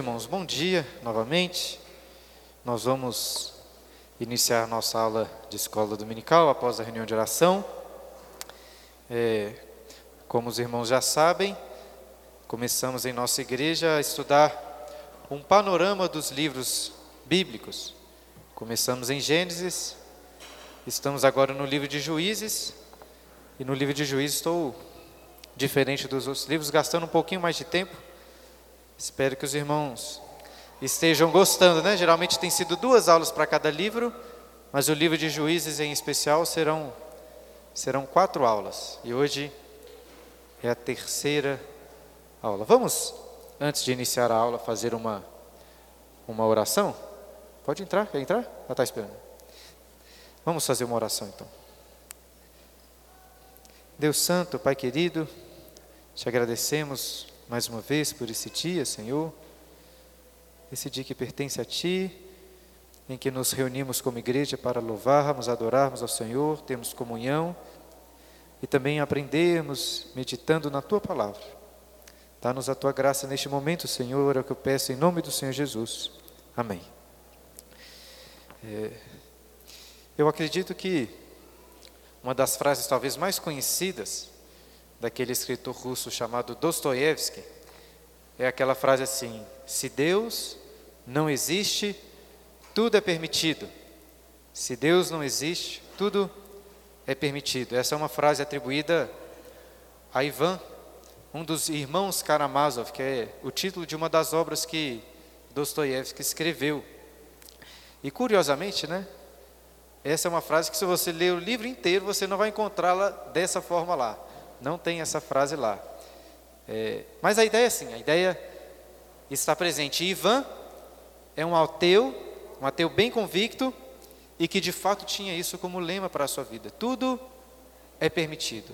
Irmãos, bom dia novamente. Nós vamos iniciar nossa aula de escola dominical após a reunião de oração. É, como os irmãos já sabem, começamos em nossa igreja a estudar um panorama dos livros bíblicos. Começamos em Gênesis, estamos agora no livro de Juízes, e no livro de Juízes estou diferente dos outros livros, gastando um pouquinho mais de tempo Espero que os irmãos estejam gostando, né? Geralmente tem sido duas aulas para cada livro, mas o livro de Juízes em especial serão serão quatro aulas. E hoje é a terceira aula. Vamos, antes de iniciar a aula, fazer uma uma oração? Pode entrar? Quer entrar? Já está esperando. Vamos fazer uma oração então. Deus Santo, Pai querido, te agradecemos mais uma vez por esse dia, Senhor. Esse dia que pertence a Ti, em que nos reunimos como igreja para louvarmos, adorarmos ao Senhor, termos comunhão e também aprendermos meditando na Tua palavra. Dá-nos a Tua graça neste momento, Senhor, é o que eu peço em nome do Senhor Jesus. Amém. É, eu acredito que uma das frases talvez mais conhecidas daquele escritor russo chamado Dostoiévski, é aquela frase assim: se Deus não existe, tudo é permitido. Se Deus não existe, tudo é permitido. Essa é uma frase atribuída a Ivan, um dos irmãos Karamazov, que é o título de uma das obras que Dostoiévski escreveu. E curiosamente, né? Essa é uma frase que se você ler o livro inteiro, você não vai encontrá-la dessa forma lá. Não tem essa frase lá. É, mas a ideia é assim, a ideia está presente. Ivan é um ateu, um ateu bem convicto e que de fato tinha isso como lema para a sua vida. Tudo é permitido.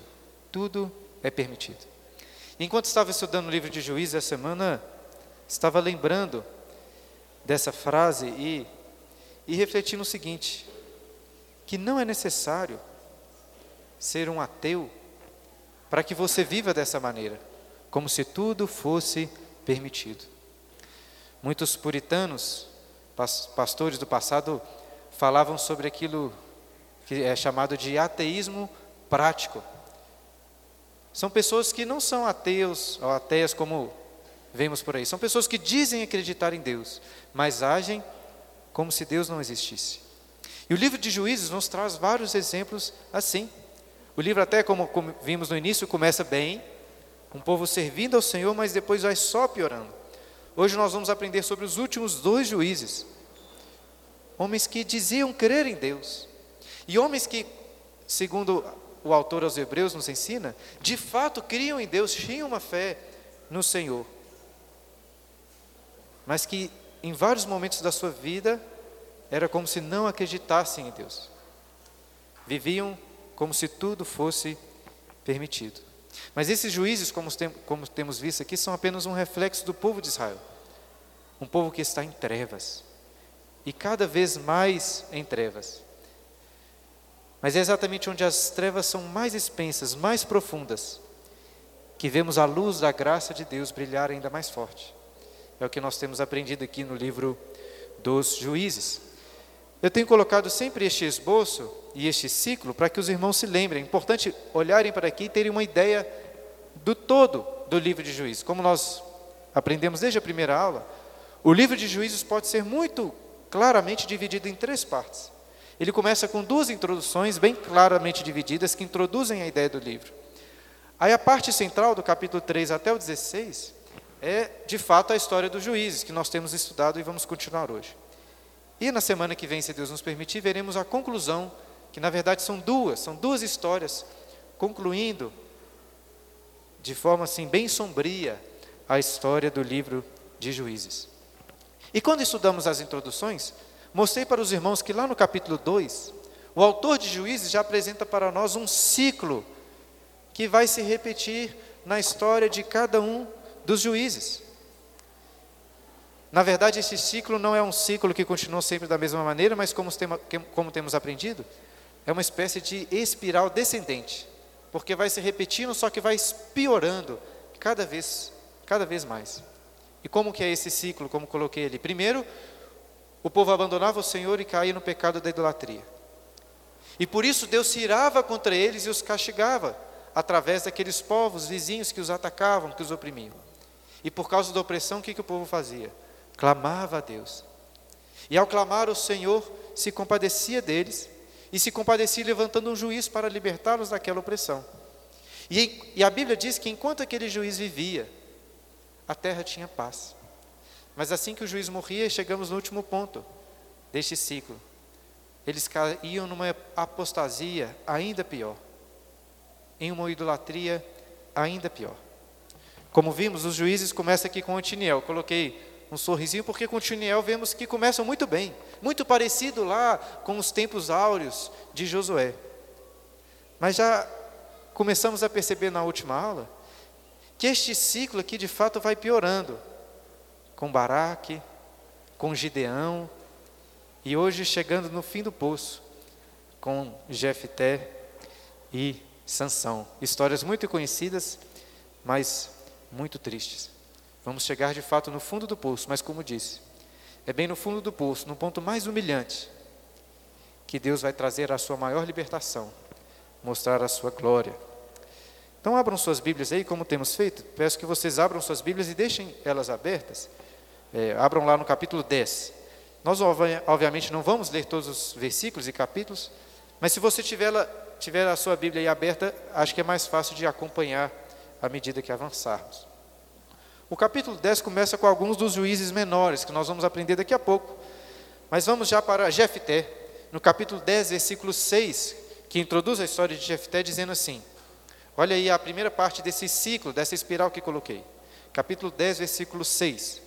Tudo é permitido. Enquanto estava estudando o livro de Juízes essa semana, estava lembrando dessa frase e, e refletindo o seguinte: que não é necessário ser um ateu para que você viva dessa maneira, como se tudo fosse permitido. Muitos puritanos, pastores do passado, falavam sobre aquilo que é chamado de ateísmo prático. São pessoas que não são ateus ou ateias como vemos por aí. São pessoas que dizem acreditar em Deus, mas agem como se Deus não existisse. E o livro de Juízes nos traz vários exemplos assim. O livro, até como, vimos no início, começa bem, um povo servindo ao Senhor, mas depois vai só piorando. Hoje nós vamos aprender sobre os últimos dois juízes, homens que diziam crer em Deus, e homens que, segundo o autor aos Hebreus nos ensina, de fato criam em Deus, tinham uma fé no Senhor, mas que em vários momentos da sua vida era como se não acreditassem em Deus, viviam como se tudo fosse permitido. Mas esses juízes, como, como temos visto aqui, são apenas um reflexo do povo de Israel. Um povo que está em trevas. E cada vez mais em trevas. Mas é exatamente onde as trevas são mais expensas, mais profundas, que vemos a luz da graça de Deus brilhar ainda mais forte. É o que nós temos aprendido aqui no livro dos Juízes. Eu tenho colocado sempre este esboço e este ciclo para que os irmãos se lembrem. É importante olharem para aqui e terem uma ideia do todo do livro de Juízes. Como nós aprendemos desde a primeira aula, o livro de Juízes pode ser muito claramente dividido em três partes. Ele começa com duas introduções bem claramente divididas que introduzem a ideia do livro. Aí a parte central do capítulo 3 até o 16 é, de fato, a história dos juízes, que nós temos estudado e vamos continuar hoje. E na semana que vem, se Deus nos permitir, veremos a conclusão, que na verdade são duas, são duas histórias, concluindo de forma assim bem sombria a história do livro de Juízes. E quando estudamos as introduções, mostrei para os irmãos que lá no capítulo 2, o autor de Juízes já apresenta para nós um ciclo que vai se repetir na história de cada um dos juízes. Na verdade, esse ciclo não é um ciclo que continua sempre da mesma maneira, mas como, temos aprendido, é uma espécie de espiral descendente, porque vai se repetindo, só que vai piorando cada vez, cada vez mais. E como que é esse ciclo, como coloquei ali? Primeiro, o povo abandonava o Senhor e caía no pecado da idolatria. E por isso Deus se irava contra eles e os castigava, através daqueles povos vizinhos que os atacavam, que os oprimiam. E por causa da opressão, o que, que o povo fazia? Clamava a Deus. E ao clamar, o Senhor se compadecia deles e se compadecia levantando um juiz para libertá-los daquela opressão. E, e a Bíblia diz que enquanto aquele juiz vivia, a terra tinha paz. Mas assim que o juiz morria, chegamos no último ponto deste ciclo. Eles caíam numa apostasia ainda pior, em uma idolatria ainda pior. Como vimos, os juízes começam aqui com Otiniel. Coloquei um sorrisinho porque com Otiniel vemos que começam muito bem, muito parecido lá com os tempos áureos de Josué. Mas já começamos a perceber na última aula que este ciclo aqui de fato vai piorando com Baraque, com Gideão e hoje chegando no fim do poço com Jefté e Sansão. Histórias muito conhecidas, mas muito tristes. Vamos chegar de fato no fundo do poço, mas como disse, é bem no fundo do poço, no ponto mais humilhante, que Deus vai trazer a sua maior libertação, mostrar a sua glória. Então abram suas Bíblias aí, como temos feito. Peço que vocês abram suas Bíblias e deixem elas abertas. É, abram lá no capítulo 10. Nós, obviamente, não vamos ler todos os versículos e capítulos, mas se você tiver, tiver a sua Bíblia aí aberta, acho que é mais fácil de acompanhar à medida que avançarmos. O capítulo 10 começa com alguns dos juízes menores, que nós vamos aprender daqui a pouco. Mas vamos já para Jefté, no capítulo 10, versículo 6, que introduz a história de Jefté, dizendo assim: Olha aí a primeira parte desse ciclo, dessa espiral que coloquei. Capítulo 10, versículo 6.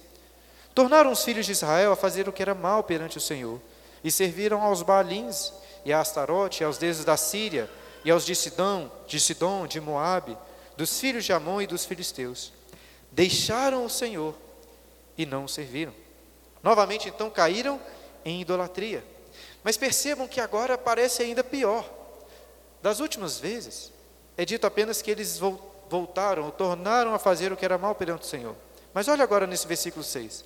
Tornaram os filhos de Israel a fazer o que era mal perante o Senhor, e serviram aos Baalins, e a Astarote, e aos deuses da Síria, e aos de Sidom, de Sidom, de Moabe, dos filhos de Amon e dos filisteus. Deixaram o Senhor e não o serviram. Novamente, então, caíram em idolatria. Mas percebam que agora parece ainda pior. Das últimas vezes, é dito apenas que eles voltaram, ou tornaram a fazer o que era mal perante o Senhor. Mas olha agora nesse versículo 6.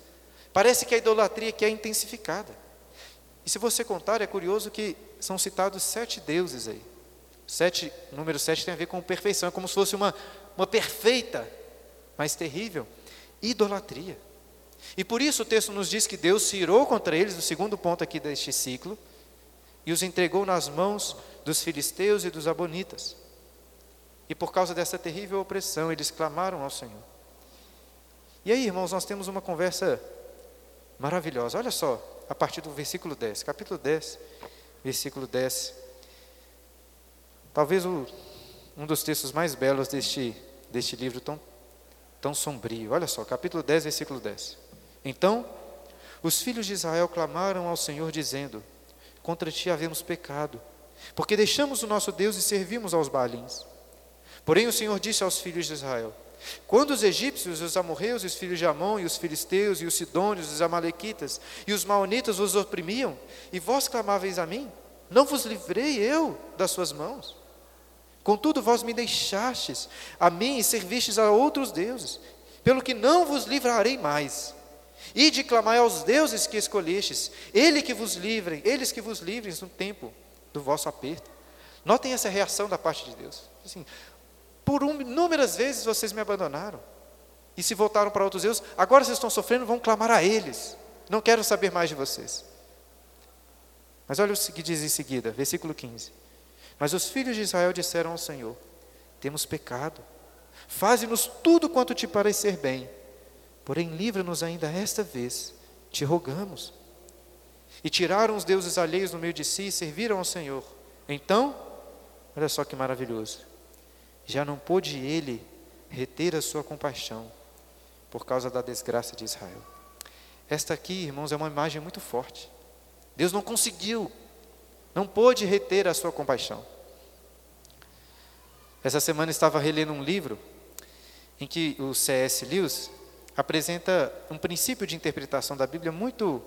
Parece que a idolatria aqui é intensificada. E se você contar, é curioso que são citados sete deuses aí. Sete, número sete tem a ver com perfeição, é como se fosse uma, uma perfeita, mas terrível, idolatria. E por isso o texto nos diz que Deus se irou contra eles, no segundo ponto aqui deste ciclo, e os entregou nas mãos dos filisteus e dos abonitas. E por causa dessa terrível opressão, eles clamaram ao Senhor. E aí, irmãos, nós temos uma conversa maravilhosa. Olha só, a partir do versículo 10, capítulo 10, versículo 10. Talvez o, um dos textos mais belos deste, deste livro tão, tão sombrio. Olha só, capítulo 10, versículo 10. Então, os filhos de Israel clamaram ao Senhor, dizendo: Contra ti havemos pecado, porque deixamos o nosso Deus e servimos aos Baalins. Porém, o Senhor disse aos filhos de Israel: Quando os egípcios, os amorreus, os filhos de Amon, e os filisteus, e os sidônios, os amalequitas, e os maonitas vos oprimiam, e vós clamáveis a mim, não vos livrei eu das suas mãos? Contudo, vós me deixastes a mim e servistes a outros deuses, pelo que não vos livrarei mais. E de aos deuses que escolhestes, ele que vos livrem, eles que vos livrem no tempo do vosso aperto. Notem essa reação da parte de Deus. Assim, por inúmeras vezes vocês me abandonaram e se voltaram para outros deuses. Agora vocês estão sofrendo, vão clamar a eles. Não quero saber mais de vocês. Mas olha o que diz em seguida, versículo 15. Mas os filhos de Israel disseram ao Senhor: Temos pecado, faze-nos tudo quanto te parecer bem, porém livra-nos ainda esta vez, te rogamos. E tiraram os deuses alheios no meio de si e serviram ao Senhor. Então, olha só que maravilhoso já não pôde ele reter a sua compaixão por causa da desgraça de Israel. Esta aqui, irmãos, é uma imagem muito forte. Deus não conseguiu, não pôde reter a sua compaixão. Essa semana estava relendo um livro em que o C.S. Lewis apresenta um princípio de interpretação da Bíblia muito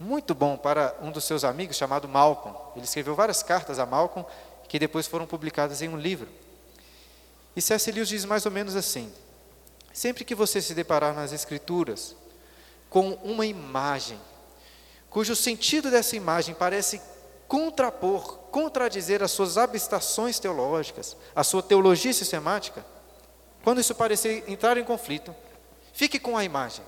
muito bom para um dos seus amigos chamado Malcolm. Ele escreveu várias cartas a Malcolm que depois foram publicadas em um livro. E C.S. Lewis diz mais ou menos assim: Sempre que você se deparar nas Escrituras com uma imagem, cujo sentido dessa imagem parece contrapor, contradizer as suas abstrações teológicas, a sua teologia sistemática, quando isso parecer entrar em conflito, fique com a imagem.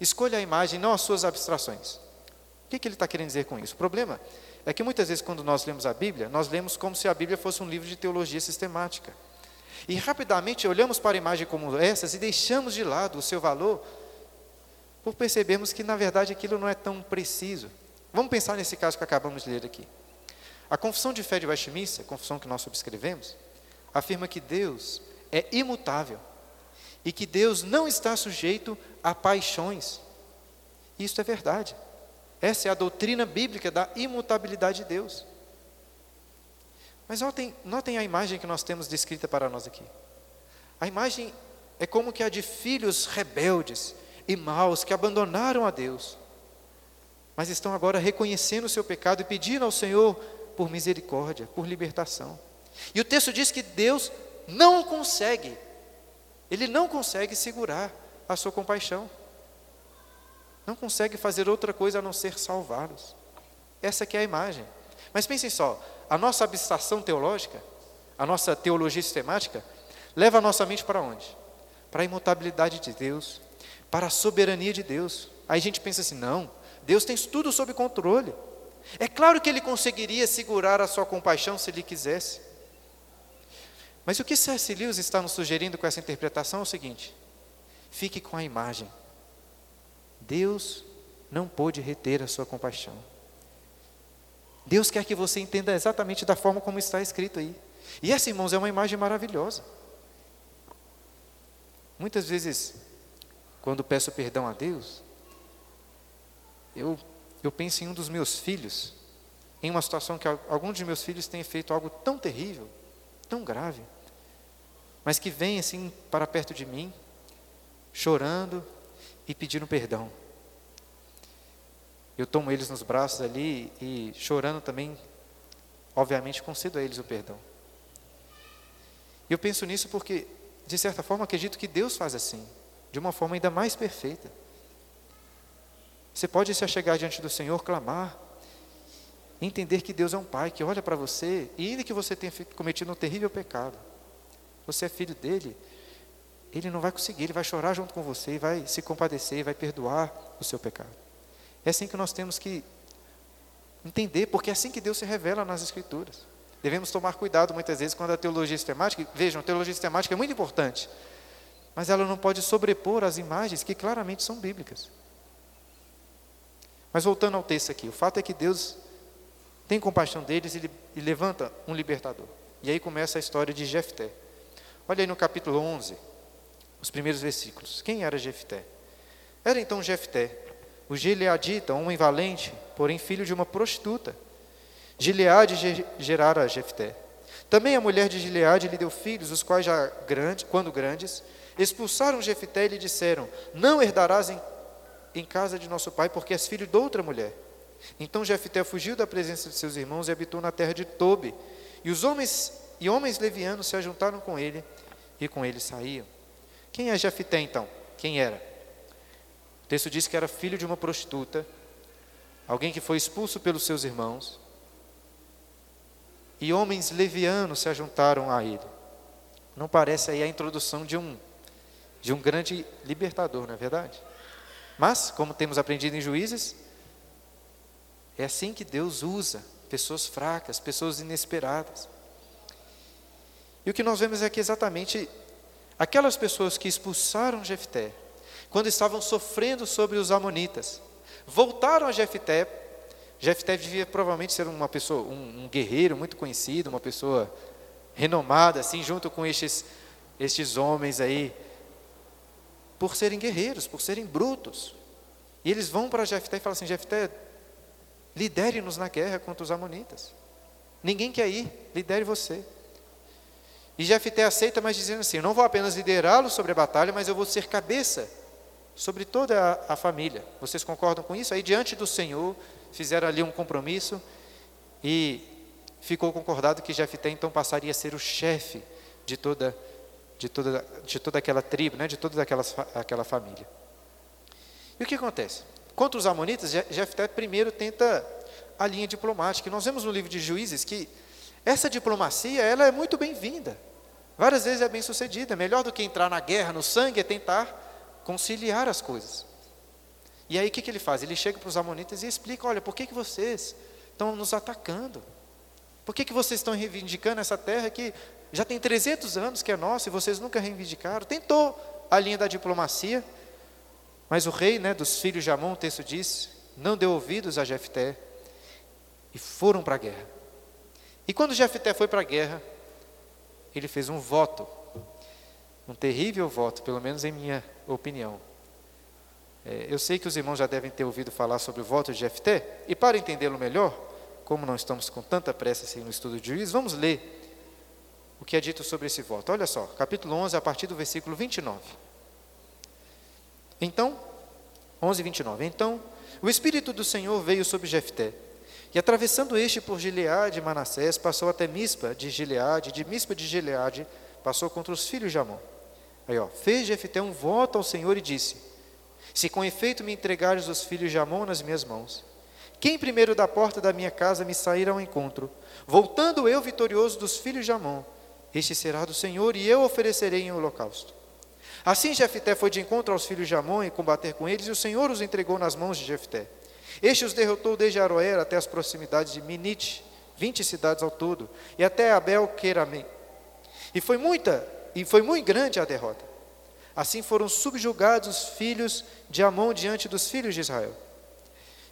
Escolha a imagem, não as suas abstrações. O que, que ele está querendo dizer com isso? O problema é que muitas vezes, quando nós lemos a Bíblia, nós lemos como se a Bíblia fosse um livro de teologia sistemática. E rapidamente olhamos para imagens como essas e deixamos de lado o seu valor, por percebermos que, na verdade, aquilo não é tão preciso. Vamos pensar nesse caso que acabamos de ler aqui. A confissão de fé de Westminster, a confissão que nós subscrevemos, afirma que Deus é imutável e que Deus não está sujeito a paixões. Isso é verdade. Essa é a doutrina bíblica da imutabilidade de Deus. Mas notem, notem a imagem que nós temos descrita para nós aqui. A imagem é como que a de filhos rebeldes e maus que abandonaram a Deus mas estão agora reconhecendo o seu pecado e pedindo ao Senhor por misericórdia, por libertação. E o texto diz que Deus não consegue, Ele não consegue segurar a sua compaixão, não consegue fazer outra coisa a não ser salvá-los. Essa que é a imagem. Mas pensem só, a nossa abstração teológica, a nossa teologia sistemática, leva a nossa mente para onde? Para a imutabilidade de Deus, para a soberania de Deus. Aí a gente pensa assim: não, Deus tem tudo sob controle. É claro que ele conseguiria segurar a sua compaixão se ele quisesse. Mas o que C.S. Lewis está nos sugerindo com essa interpretação é o seguinte: fique com a imagem. Deus não pôde reter a sua compaixão. Deus quer que você entenda exatamente da forma como está escrito aí. E essa, irmãos, é uma imagem maravilhosa. Muitas vezes, quando peço perdão a Deus, eu, eu penso em um dos meus filhos, em uma situação que algum de meus filhos tem feito algo tão terrível, tão grave, mas que vem assim para perto de mim, chorando e pedindo perdão. Eu tomo eles nos braços ali e chorando também, obviamente concedo a eles o perdão. E eu penso nisso porque, de certa forma, acredito que Deus faz assim, de uma forma ainda mais perfeita. Você pode se achegar diante do Senhor, clamar, entender que Deus é um Pai que olha para você, e ainda que você tenha cometido um terrível pecado, você é filho dele, ele não vai conseguir, ele vai chorar junto com você, vai se compadecer, vai perdoar o seu pecado. É assim que nós temos que entender, porque é assim que Deus se revela nas Escrituras. Devemos tomar cuidado muitas vezes quando a teologia sistemática, vejam, a teologia sistemática é muito importante, mas ela não pode sobrepor as imagens que claramente são bíblicas. Mas voltando ao texto aqui, o fato é que Deus tem compaixão deles e, levanta um libertador. E aí começa a história de Jefté. Olha aí no capítulo 11, os primeiros versículos. Quem era Jefté? Era então Jefté, o gileadita, homem valente, porém filho de uma prostituta. Gileade gerara Jefté. Também a mulher de Gileade lhe deu filhos, os quais já grandes, quando grandes, expulsaram Jefté e lhe disseram: Não herdarás em em casa de nosso pai, porque és filho de outra mulher. Então Jefté fugiu da presença de seus irmãos e habitou na terra de Tobi. E os homens e homens levianos se ajuntaram com ele e com ele saíam. Quem é Jefté então? Quem era? O texto diz que era filho de uma prostituta, alguém que foi expulso pelos seus irmãos. E homens levianos se ajuntaram a ele. Não parece aí a introdução de um de um grande libertador, não é verdade? Mas, como temos aprendido em Juízes, é assim que Deus usa pessoas fracas, pessoas inesperadas. E o que nós vemos é que exatamente aquelas pessoas que expulsaram Jefté, quando estavam sofrendo sobre os amonitas, voltaram a Jefté. Jefté devia provavelmente ser uma pessoa, um, um guerreiro muito conhecido, uma pessoa renomada, assim, junto com estes, estes homens aí por serem guerreiros, por serem brutos. E eles vão para Jefté e falam assim: Jefté, lidere-nos na guerra contra os Amonitas. Ninguém quer ir, lidere você. E Jefté aceita, mas dizendo assim: Eu não vou apenas liderá-lo sobre a batalha, mas eu vou ser cabeça sobre toda a, a família. Vocês concordam com isso? Aí, diante do Senhor, fizeram ali um compromisso e ficou concordado que Jefté então passaria a ser o chefe de toda de toda, de toda aquela tribo, né, de toda aquela, aquela família. E o que acontece? Contra os amonitas, Jefté primeiro tenta a linha diplomática. nós vemos no livro de Juízes que essa diplomacia ela é muito bem-vinda. Várias vezes é bem sucedida. Melhor do que entrar na guerra, no sangue, é tentar conciliar as coisas. E aí o que, que ele faz? Ele chega para os amonitas e explica: olha, por que, que vocês estão nos atacando? Por que, que vocês estão reivindicando essa terra que já tem 300 anos que é nossa e vocês nunca reivindicaram? Tentou a linha da diplomacia, mas o rei né, dos filhos de Amon, o texto diz, não deu ouvidos a Jefté e foram para a guerra. E quando Jefté foi para a guerra, ele fez um voto, um terrível voto, pelo menos em minha opinião. É, eu sei que os irmãos já devem ter ouvido falar sobre o voto de Jefté, e para entendê-lo melhor, como não estamos com tanta pressa assim no estudo de juiz, vamos ler o que é dito sobre esse voto. Olha só, capítulo 11, a partir do versículo 29. Então, 11, 29. Então, o Espírito do Senhor veio sobre Jefté, e atravessando este por Gileade e Manassés, passou até Mispa de Gileade, de Mispa de Gileade, passou contra os filhos de Amon. Aí, ó, fez Jefté um voto ao Senhor e disse: Se com efeito me entregares os filhos de Amon nas minhas mãos, quem primeiro da porta da minha casa me sair ao encontro, voltando eu vitorioso dos filhos de Amon, este será do Senhor e eu oferecerei em holocausto. Assim Jefté foi de encontro aos filhos de Amon e combater com eles, e o Senhor os entregou nas mãos de Jefté. Este os derrotou desde Aroer até as proximidades de Minite, vinte cidades ao todo, e até Abel Queramim. E foi muita, e foi muito grande a derrota. Assim foram subjugados os filhos de Amon diante dos filhos de Israel.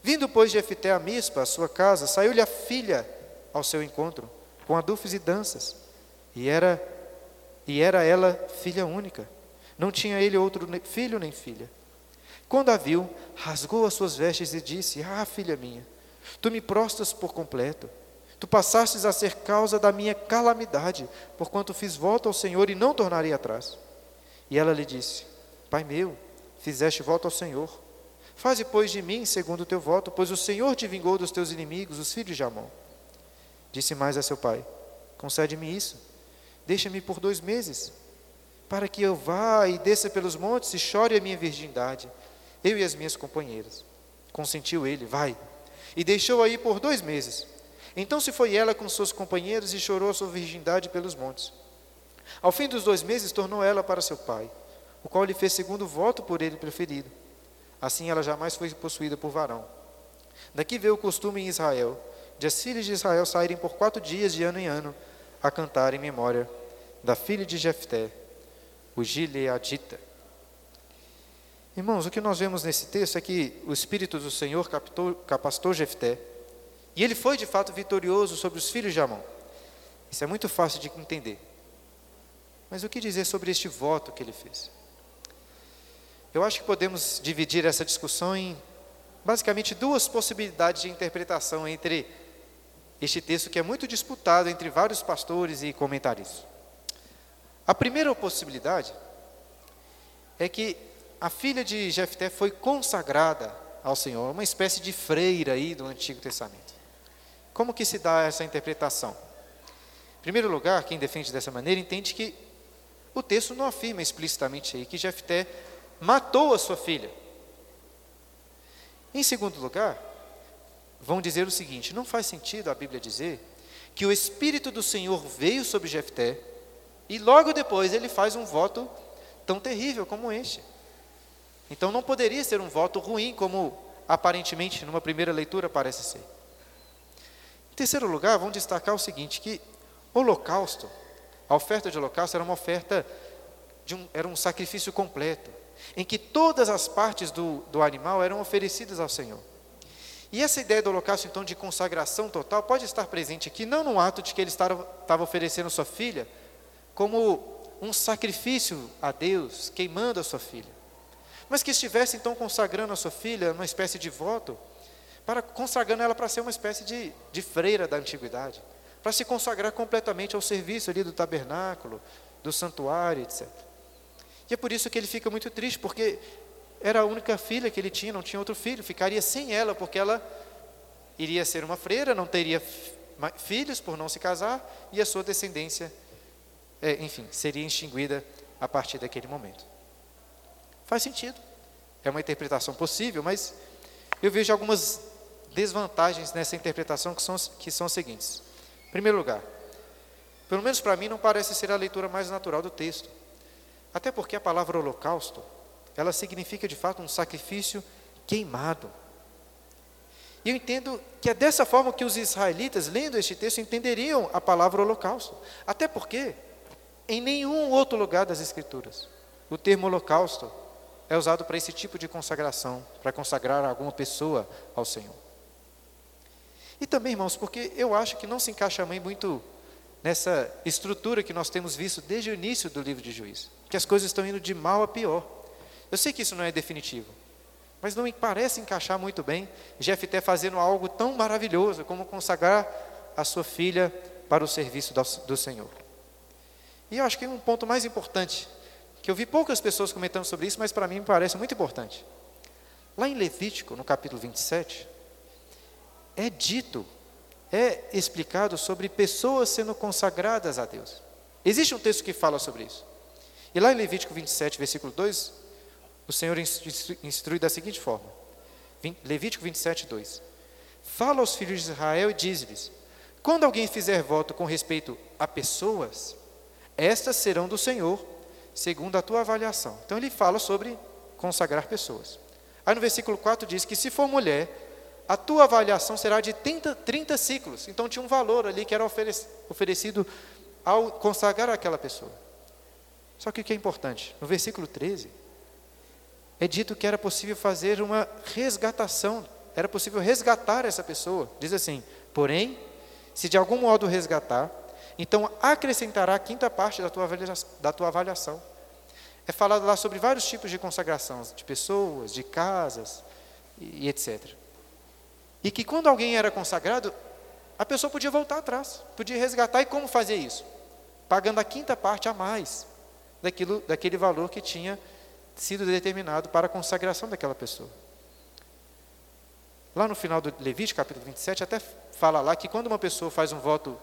Vindo, pois, Jefté a Mispa, a sua casa, saiu-lhe a filha ao seu encontro, com adufes e danças. E era, e era ela filha única. Não tinha ele outro filho nem filha. Quando a viu, rasgou as suas vestes e disse: Ah, filha minha, tu me prostas por completo. Tu passastes a ser causa da minha calamidade, porquanto fiz voto ao Senhor e não tornarei atrás. E ela lhe disse: Pai meu, fizeste voto ao Senhor. Faze, pois, de mim segundo o teu voto, pois o Senhor te vingou dos teus inimigos, os filhos de Amon. Disse mais a seu pai: Concede-me isso, deixa-me por dois meses, para que eu vá e desça pelos montes e chore a minha virgindade eu e as minhas companheiras. Consentiu ele, vai. E deixou aí por dois meses. Então se foi ela com seus companheiros e chorou a sua virgindade pelos montes. Ao fim dos dois meses, tornou ela para seu pai, o qual lhe fez segundo voto por ele preferido. Assim ela jamais foi possuída por varão. Daqui veio o costume em Israel, de as filhas de Israel saírem por quatro dias de ano em ano a cantar em memória da filha de Jefté, o Gileadita. Irmãos, o que nós vemos nesse texto é que o Espírito do Senhor capitou, capacitou Jefté, e ele foi de fato vitorioso sobre os filhos de Amon. Isso é muito fácil de entender. Mas o que dizer sobre este voto que ele fez? Eu acho que podemos dividir essa discussão em basicamente duas possibilidades de interpretação entre este texto que é muito disputado entre vários pastores e comentaristas. A primeira possibilidade é que a filha de Jefté foi consagrada ao Senhor, uma espécie de freira aí do Antigo Testamento. Como que se dá essa interpretação? Em primeiro lugar, quem defende dessa maneira entende que o texto não afirma explicitamente aí que Jefté matou a sua filha. Em segundo lugar, vão dizer o seguinte: não faz sentido a Bíblia dizer que o Espírito do Senhor veio sobre Jefté e logo depois ele faz um voto tão terrível como este. Então não poderia ser um voto ruim, como aparentemente numa primeira leitura parece ser. Em terceiro lugar, vamos destacar o seguinte: que holocausto, a oferta de holocausto era uma oferta, de um, era um sacrifício completo, em que todas as partes do, do animal eram oferecidas ao Senhor. E essa ideia do holocausto, então, de consagração total, pode estar presente aqui, não no ato de que ele estava, oferecendo sua filha, como um sacrifício a Deus, queimando a sua filha mas que estivesse então consagrando a sua filha uma espécie de voto, para consagrando ela para ser uma espécie de, de freira da antiguidade, para se consagrar completamente ao serviço ali do tabernáculo, do santuário, etc. E é por isso que ele fica muito triste, porque era a única filha que ele tinha, não tinha outro filho, ficaria sem ela, porque ela iria ser uma freira, não teria filhos por não se casar, e a sua descendência, é, enfim, seria extinguida a partir daquele momento. Faz sentido. É uma interpretação possível, mas eu vejo algumas desvantagens nessa interpretação que são, que são as seguintes. Em primeiro lugar, pelo menos para mim não parece ser a leitura mais natural do texto. Até porque a palavra holocausto, ela significa de fato um sacrifício queimado. E eu entendo que é dessa forma que os israelitas, lendo este texto, entenderiam a palavra holocausto. Até porque, em nenhum outro lugar das Escrituras, o termo holocausto é usado para esse tipo de consagração, para consagrar alguma pessoa ao Senhor. E também, irmãos, porque eu acho que não se encaixa muito nessa estrutura que nós temos visto desde o início do livro de Juízes, que as coisas estão indo de mal a pior. Eu sei que isso não é definitivo, mas não me parece encaixar muito bem Jefté fazendo algo tão maravilhoso como consagrar a sua filha para o serviço do Senhor. E eu acho que um ponto mais importante, que eu vi poucas pessoas comentando sobre isso, mas para mim me parece muito importante. Lá em Levítico, no capítulo 27, é dito, é explicado sobre pessoas sendo consagradas a Deus. Existe um texto que fala sobre isso. E lá em Levítico 27, versículo 2, o Senhor instrui da seguinte forma: Levítico 27, 2. Fala aos filhos de Israel e diz-lhes: Quando alguém fizer voto com respeito a pessoas, estas serão do Senhor, segundo a tua avaliação. Então ele fala sobre consagrar pessoas. Aí no versículo 4 diz que se for mulher, a tua avaliação será de 30, 30 ciclos. Então tinha um valor ali que era oferecido ao consagrar aquela pessoa. Só que o que é importante? No versículo 13, é dito que era possível fazer uma resgatação, era possível resgatar essa pessoa. Diz assim: porém, se de algum modo resgatar, então acrescentará a quinta parte da tua avaliação. Da tua avaliação. É falado lá sobre vários tipos de consagração, de pessoas, de casas e, e etc. E que quando alguém era consagrado, a pessoa podia voltar atrás, podia resgatar. E como fazer isso? Pagando a quinta parte a mais daquilo, daquele valor que tinha sido determinado para a consagração daquela pessoa. Lá no final do Levítico, capítulo 27, até fala lá que quando uma pessoa faz um voto,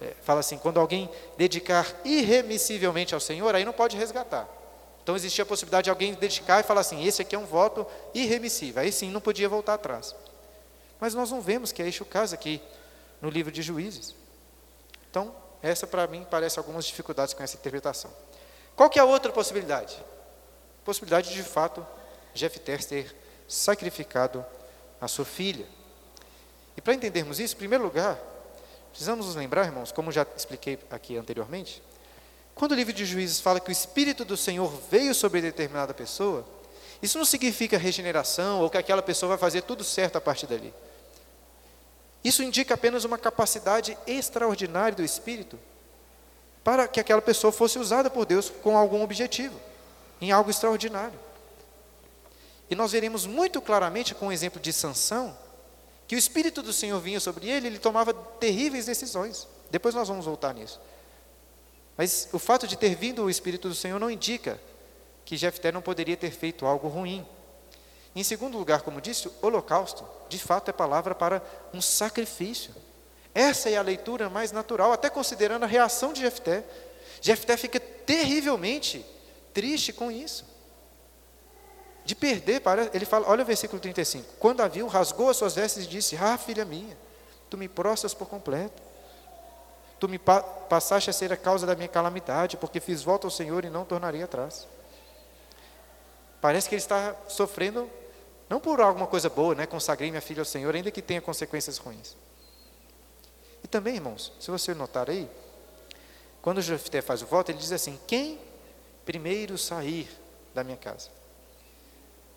é, fala assim, quando alguém dedicar irremissivelmente ao Senhor, aí não pode resgatar. Então existia a possibilidade de alguém dedicar e falar assim, esse aqui é um voto irremissível. Aí sim, não podia voltar atrás. Mas nós não vemos que é este o caso aqui no livro de Juízes. Então, essa para mim parece algumas dificuldades com essa interpretação. Qual que é a outra possibilidade? Possibilidade de, fato, Jefté ter sacrificado a sua filha. E para entendermos isso, em primeiro lugar, precisamos nos lembrar, irmãos, como já expliquei aqui anteriormente, quando o livro de Juízes fala que o Espírito do Senhor veio sobre determinada pessoa, isso não significa regeneração ou que aquela pessoa vai fazer tudo certo a partir dali. Isso indica apenas uma capacidade extraordinária do Espírito para que aquela pessoa fosse usada por Deus com algum objetivo em algo extraordinário. E nós veremos muito claramente com o exemplo de Sansão, que o Espírito do Senhor vinha sobre ele, ele tomava terríveis decisões. Depois nós vamos voltar nisso. Mas o fato de ter vindo o Espírito do Senhor não indica que Jefté não poderia ter feito algo ruim. Em segundo lugar, como disse, holocausto, de fato, é palavra para um sacrifício. Essa é a leitura mais natural, até considerando a reação de Jefté. Jefté fica terrivelmente triste com isso. De perder, ele fala, olha o versículo 35. Quando a viu, rasgou as suas vestes e disse: Ah, filha minha, tu me prostras por completo. Tu me pa passaste a ser a causa da minha calamidade, porque fiz volta ao Senhor e não tornarei atrás. Parece que ele está sofrendo, não por alguma coisa boa, né? Consagrei minha filha ao Senhor, ainda que tenha consequências ruins. E também, irmãos, se você notar aí, quando Jefté faz o voto, ele diz assim: Quem primeiro sair da minha casa.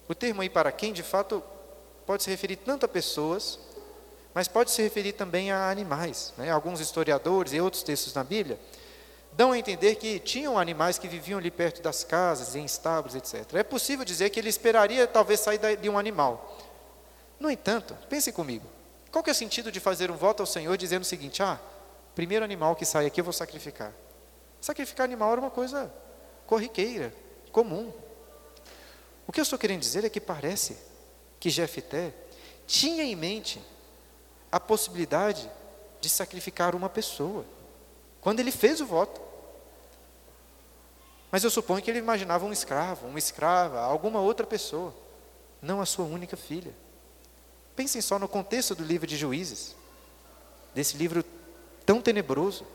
O termo aí para quem, de fato, pode se referir tanto a pessoas, mas pode se referir também a animais. Né? Alguns historiadores e outros textos na Bíblia dão a entender que tinham animais que viviam ali perto das casas, em estábulos, etc. É possível dizer que ele esperaria talvez sair de um animal. No entanto, pense comigo, qual que é o sentido de fazer um voto ao Senhor dizendo o seguinte, ah, primeiro animal que sai aqui eu vou sacrificar. Sacrificar animal era uma coisa corriqueira, comum. O que eu estou querendo dizer é que parece que Jefté tinha em mente a possibilidade de sacrificar uma pessoa, quando ele fez o voto. Mas eu suponho que ele imaginava um escravo, uma escrava, alguma outra pessoa, não a sua única filha. Pensem só no contexto do livro de Juízes, desse livro tão tenebroso.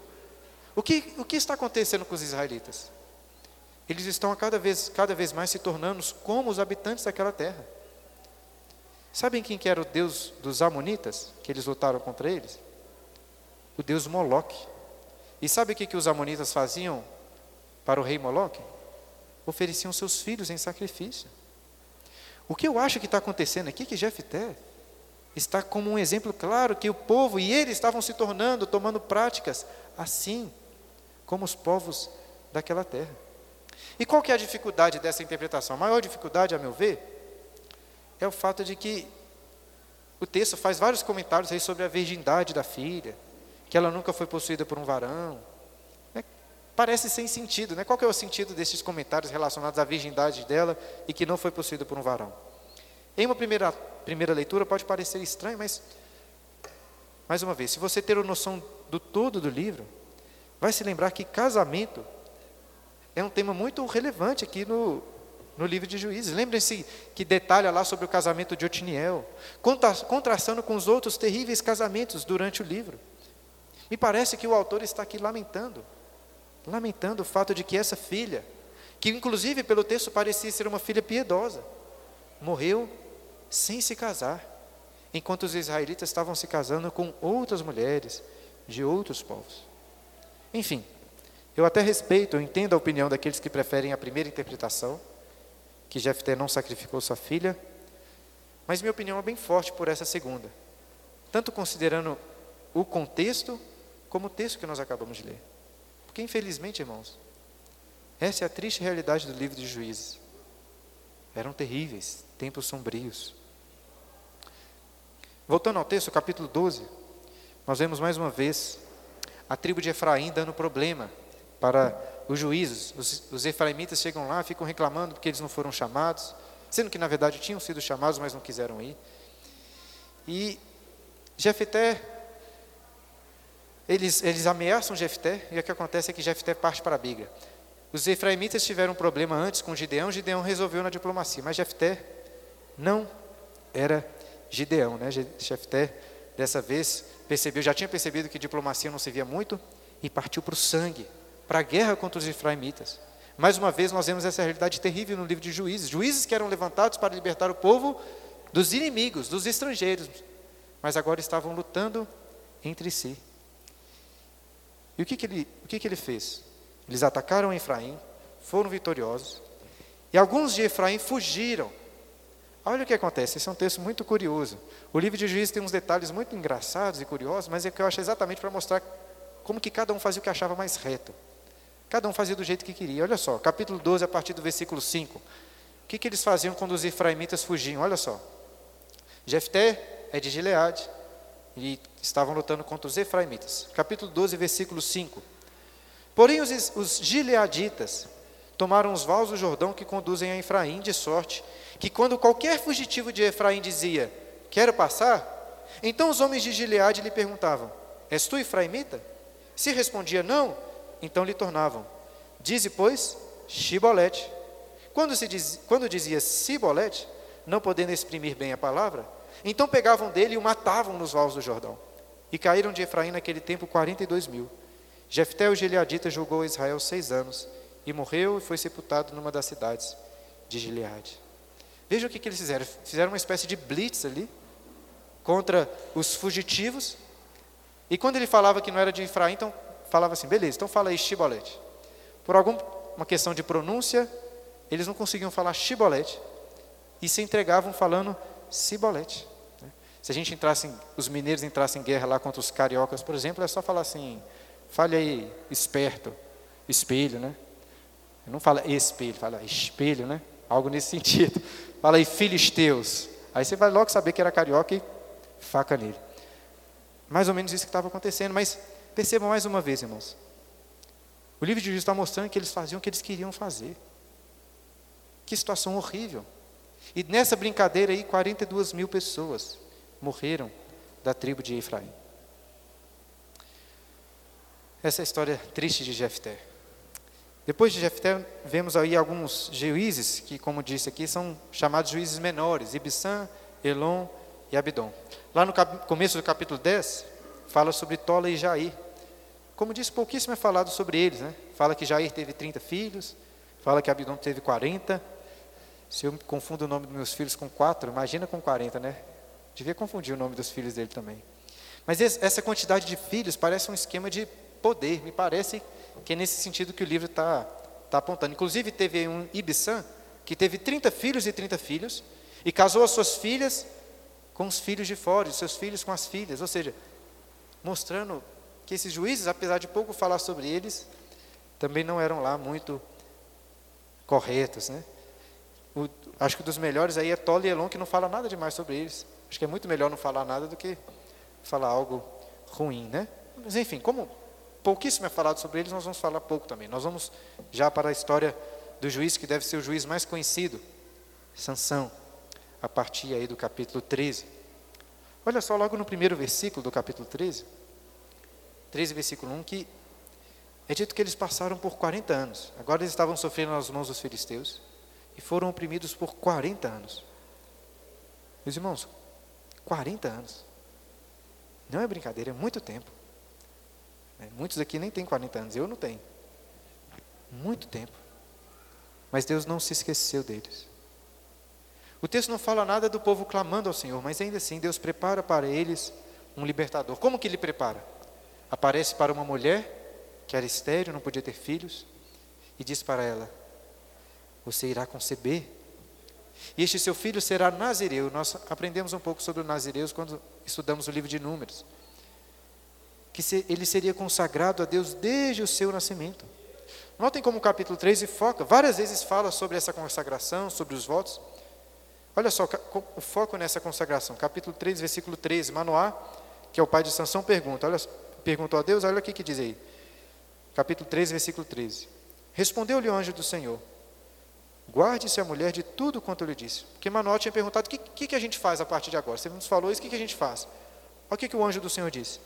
O que, o que está acontecendo com os israelitas? Eles estão cada vez, cada vez mais se tornando como os habitantes daquela terra. Sabem quem que era o Deus dos Amonitas, que eles lutaram contra eles? O Deus Moloque. E sabe o que, que os Amonitas faziam para o rei Moloque? Ofereciam seus filhos em sacrifício. O que eu acho que está acontecendo aqui é que Jefté está como um exemplo claro que o povo e ele estavam se tornando, tomando práticas assim como os povos daquela terra. E qual que é a dificuldade dessa interpretação? A maior dificuldade, a meu ver, é o fato de que o texto faz vários comentários aí sobre a virgindade da filha, que ela nunca foi possuída por um varão. É, parece sem sentido, né? Qual que é o sentido desses comentários relacionados à virgindade dela e que não foi possuída por um varão? Em uma primeira, primeira leitura pode parecer estranho, mas, mais uma vez, se você ter a noção do todo do livro, vai se lembrar que casamento é um tema muito relevante aqui no, no livro de Juízes. Lembrem-se que detalha lá sobre o casamento de Otiniel, contrastando com os outros terríveis casamentos durante o livro. Me parece que o autor está aqui lamentando, lamentando o fato de que essa filha, que inclusive pelo texto parecia ser uma filha piedosa, morreu sem se casar, enquanto os israelitas estavam se casando com outras mulheres de outros povos. Enfim, eu até respeito, eu entendo a opinião daqueles que preferem a primeira interpretação, que Jefté não sacrificou sua filha, mas minha opinião é bem forte por essa segunda, tanto considerando o contexto como o texto que nós acabamos de ler. Porque, infelizmente, irmãos, essa é a triste realidade do livro de Juízes. Eram terríveis, tempos sombrios. Voltando ao texto, capítulo 12, nós vemos mais uma vez a tribo de Efraim dando problema para os juízes. Os, os efraimitas chegam lá, ficam reclamando porque eles não foram chamados, sendo que na verdade tinham sido chamados, mas não quiseram ir. E Jefté eles, eles ameaçam Jefté, e o que acontece é que Jefté parte para a briga. Os efraimitas tiveram um problema antes com Gideão, Gideão resolveu na diplomacia, mas Jefté não era Gideão, né? Jefté, dessa vez, percebeu, já tinha percebido que diplomacia não servia muito, e partiu para o sangue, para a guerra contra os efraimitas. Mais uma vez, nós vemos essa realidade terrível no livro de Juízes. Juízes que eram levantados para libertar o povo dos inimigos, dos estrangeiros, mas agora estavam lutando entre si. E o que, que, ele, o que, que ele fez? Eles atacaram Efraim, foram vitoriosos, e alguns de Efraim fugiram. Olha o que acontece, esse é um texto muito curioso. O livro de Juízes tem uns detalhes muito engraçados e curiosos, mas é que eu acho exatamente para mostrar como que cada um fazia o que achava mais reto. Cada um fazia do jeito que queria. Olha só, capítulo 12, a partir do versículo 5. O que, que eles faziam quando os efraimitas fugiam? Olha só. Jefté é de Gileade, e estavam lutando contra os efraimitas. Capítulo 12, versículo 5. Porém, os, os gileaditas tomaram os vales do Jordão que conduzem a Efraim, de sorte que quando qualquer fugitivo de Efraim dizia, quero passar, então os homens de Gileade lhe perguntavam, és tu efraimita? Se respondia não, então lhe tornavam, dize, pois, Shibolete. Quando, se diz, quando dizia Sibolete, não podendo exprimir bem a palavra, então pegavam dele e o matavam nos vales do Jordão. E caíram de Efraim naquele tempo quarenta e dois mil. Jefté, o Gileadita, julgou Israel seis anos, e morreu e foi sepultado numa das cidades de Gileade. Veja o que, que eles fizeram. Fizeram uma espécie de blitz ali, contra os fugitivos. E quando ele falava que não era de Efraim, então falava assim, beleza, então fala aí Shibolete. Por alguma questão de pronúncia, eles não conseguiam falar Shibolete, e se entregavam falando Cibolete. Né? Se a gente entrasse, os mineiros entrassem em guerra lá contra os cariocas, por exemplo, é só falar assim, fale aí, esperto, espelho, né? Não fala espelho, fala espelho, né? Algo nesse sentido. Fala aí, filisteus. Aí você vai logo saber que era carioca e faca nele. Mais ou menos isso que estava acontecendo, mas percebam mais uma vez, irmãos. O livro de Juízes está mostrando que eles faziam o que eles queriam fazer. Que situação horrível. E nessa brincadeira aí, 42 mil pessoas morreram da tribo de Efraim. Essa é a história triste de Jefté. Depois de Jefté, vemos aí alguns juízes que, como disse aqui, são chamados juízes menores, Ibissã, Elon e Abidom. Lá no começo do capítulo 10, fala sobre Tola e Jair. Como disse, pouquíssimo é falado sobre eles. Né? Fala que Jair teve 30 filhos, fala que Abidom teve 40. Se eu confundo o nome dos meus filhos com 4, imagina com 40, né? Devia confundir o nome dos filhos dele também. Mas essa quantidade de filhos parece um esquema de poder, me parece que é nesse sentido que o livro está tá apontando. Inclusive, teve um Ibissã que teve 30 filhos e 30 filhos, e casou as suas filhas com os filhos de fora, os seus filhos com as filhas, ou seja, mostrando que esses juízes, apesar de pouco falar sobre eles, também não eram lá muito corretos, né? O, acho que dos melhores aí é Tola e Elon, que não fala nada demais sobre eles. Acho que é muito melhor não falar nada do que falar algo ruim, né? Mas enfim, como pouquíssimo é falado sobre eles, nós vamos falar pouco também. Nós vamos já para a história do juiz que deve ser o juiz mais conhecido, Sansão, a partir aí do capítulo 13. Olha só logo no primeiro versículo do capítulo 13, 13 versículo 1, que é dito que eles passaram por 40 anos. Agora eles estavam sofrendo nas mãos dos filisteus e foram oprimidos por 40 anos. Meus irmãos, 40 anos. Não é brincadeira, é muito tempo. É, muitos aqui nem têm 40 anos, eu não tenho. Muito tempo. Mas Deus não se esqueceu deles. O texto não fala nada do povo clamando ao Senhor, mas ainda assim Deus prepara para eles um libertador. Como que ele prepara? Aparece para uma mulher que era estéril, não podia ter filhos, e diz para ela: Você irá conceber, e este seu filho será nazireu. Nós aprendemos um pouco sobre os nazireus quando estudamos o livro de Números que ele seria consagrado a Deus desde o seu nascimento. Notem como o capítulo 13 foca, várias vezes fala sobre essa consagração, sobre os votos. Olha só o foco nessa consagração. Capítulo 3, versículo 13. Manoá, que é o pai de Sansão, pergunta, olha, perguntou a Deus, olha o que diz aí. Capítulo 13, versículo 13. Respondeu-lhe o anjo do Senhor: Guarde-se a mulher de tudo quanto eu lhe disse. Porque Manoá tinha perguntado: o que, que, que, a gente faz a partir de agora? Você nos falou isso, o que, que a gente faz? Olha o que, que o anjo do Senhor disse: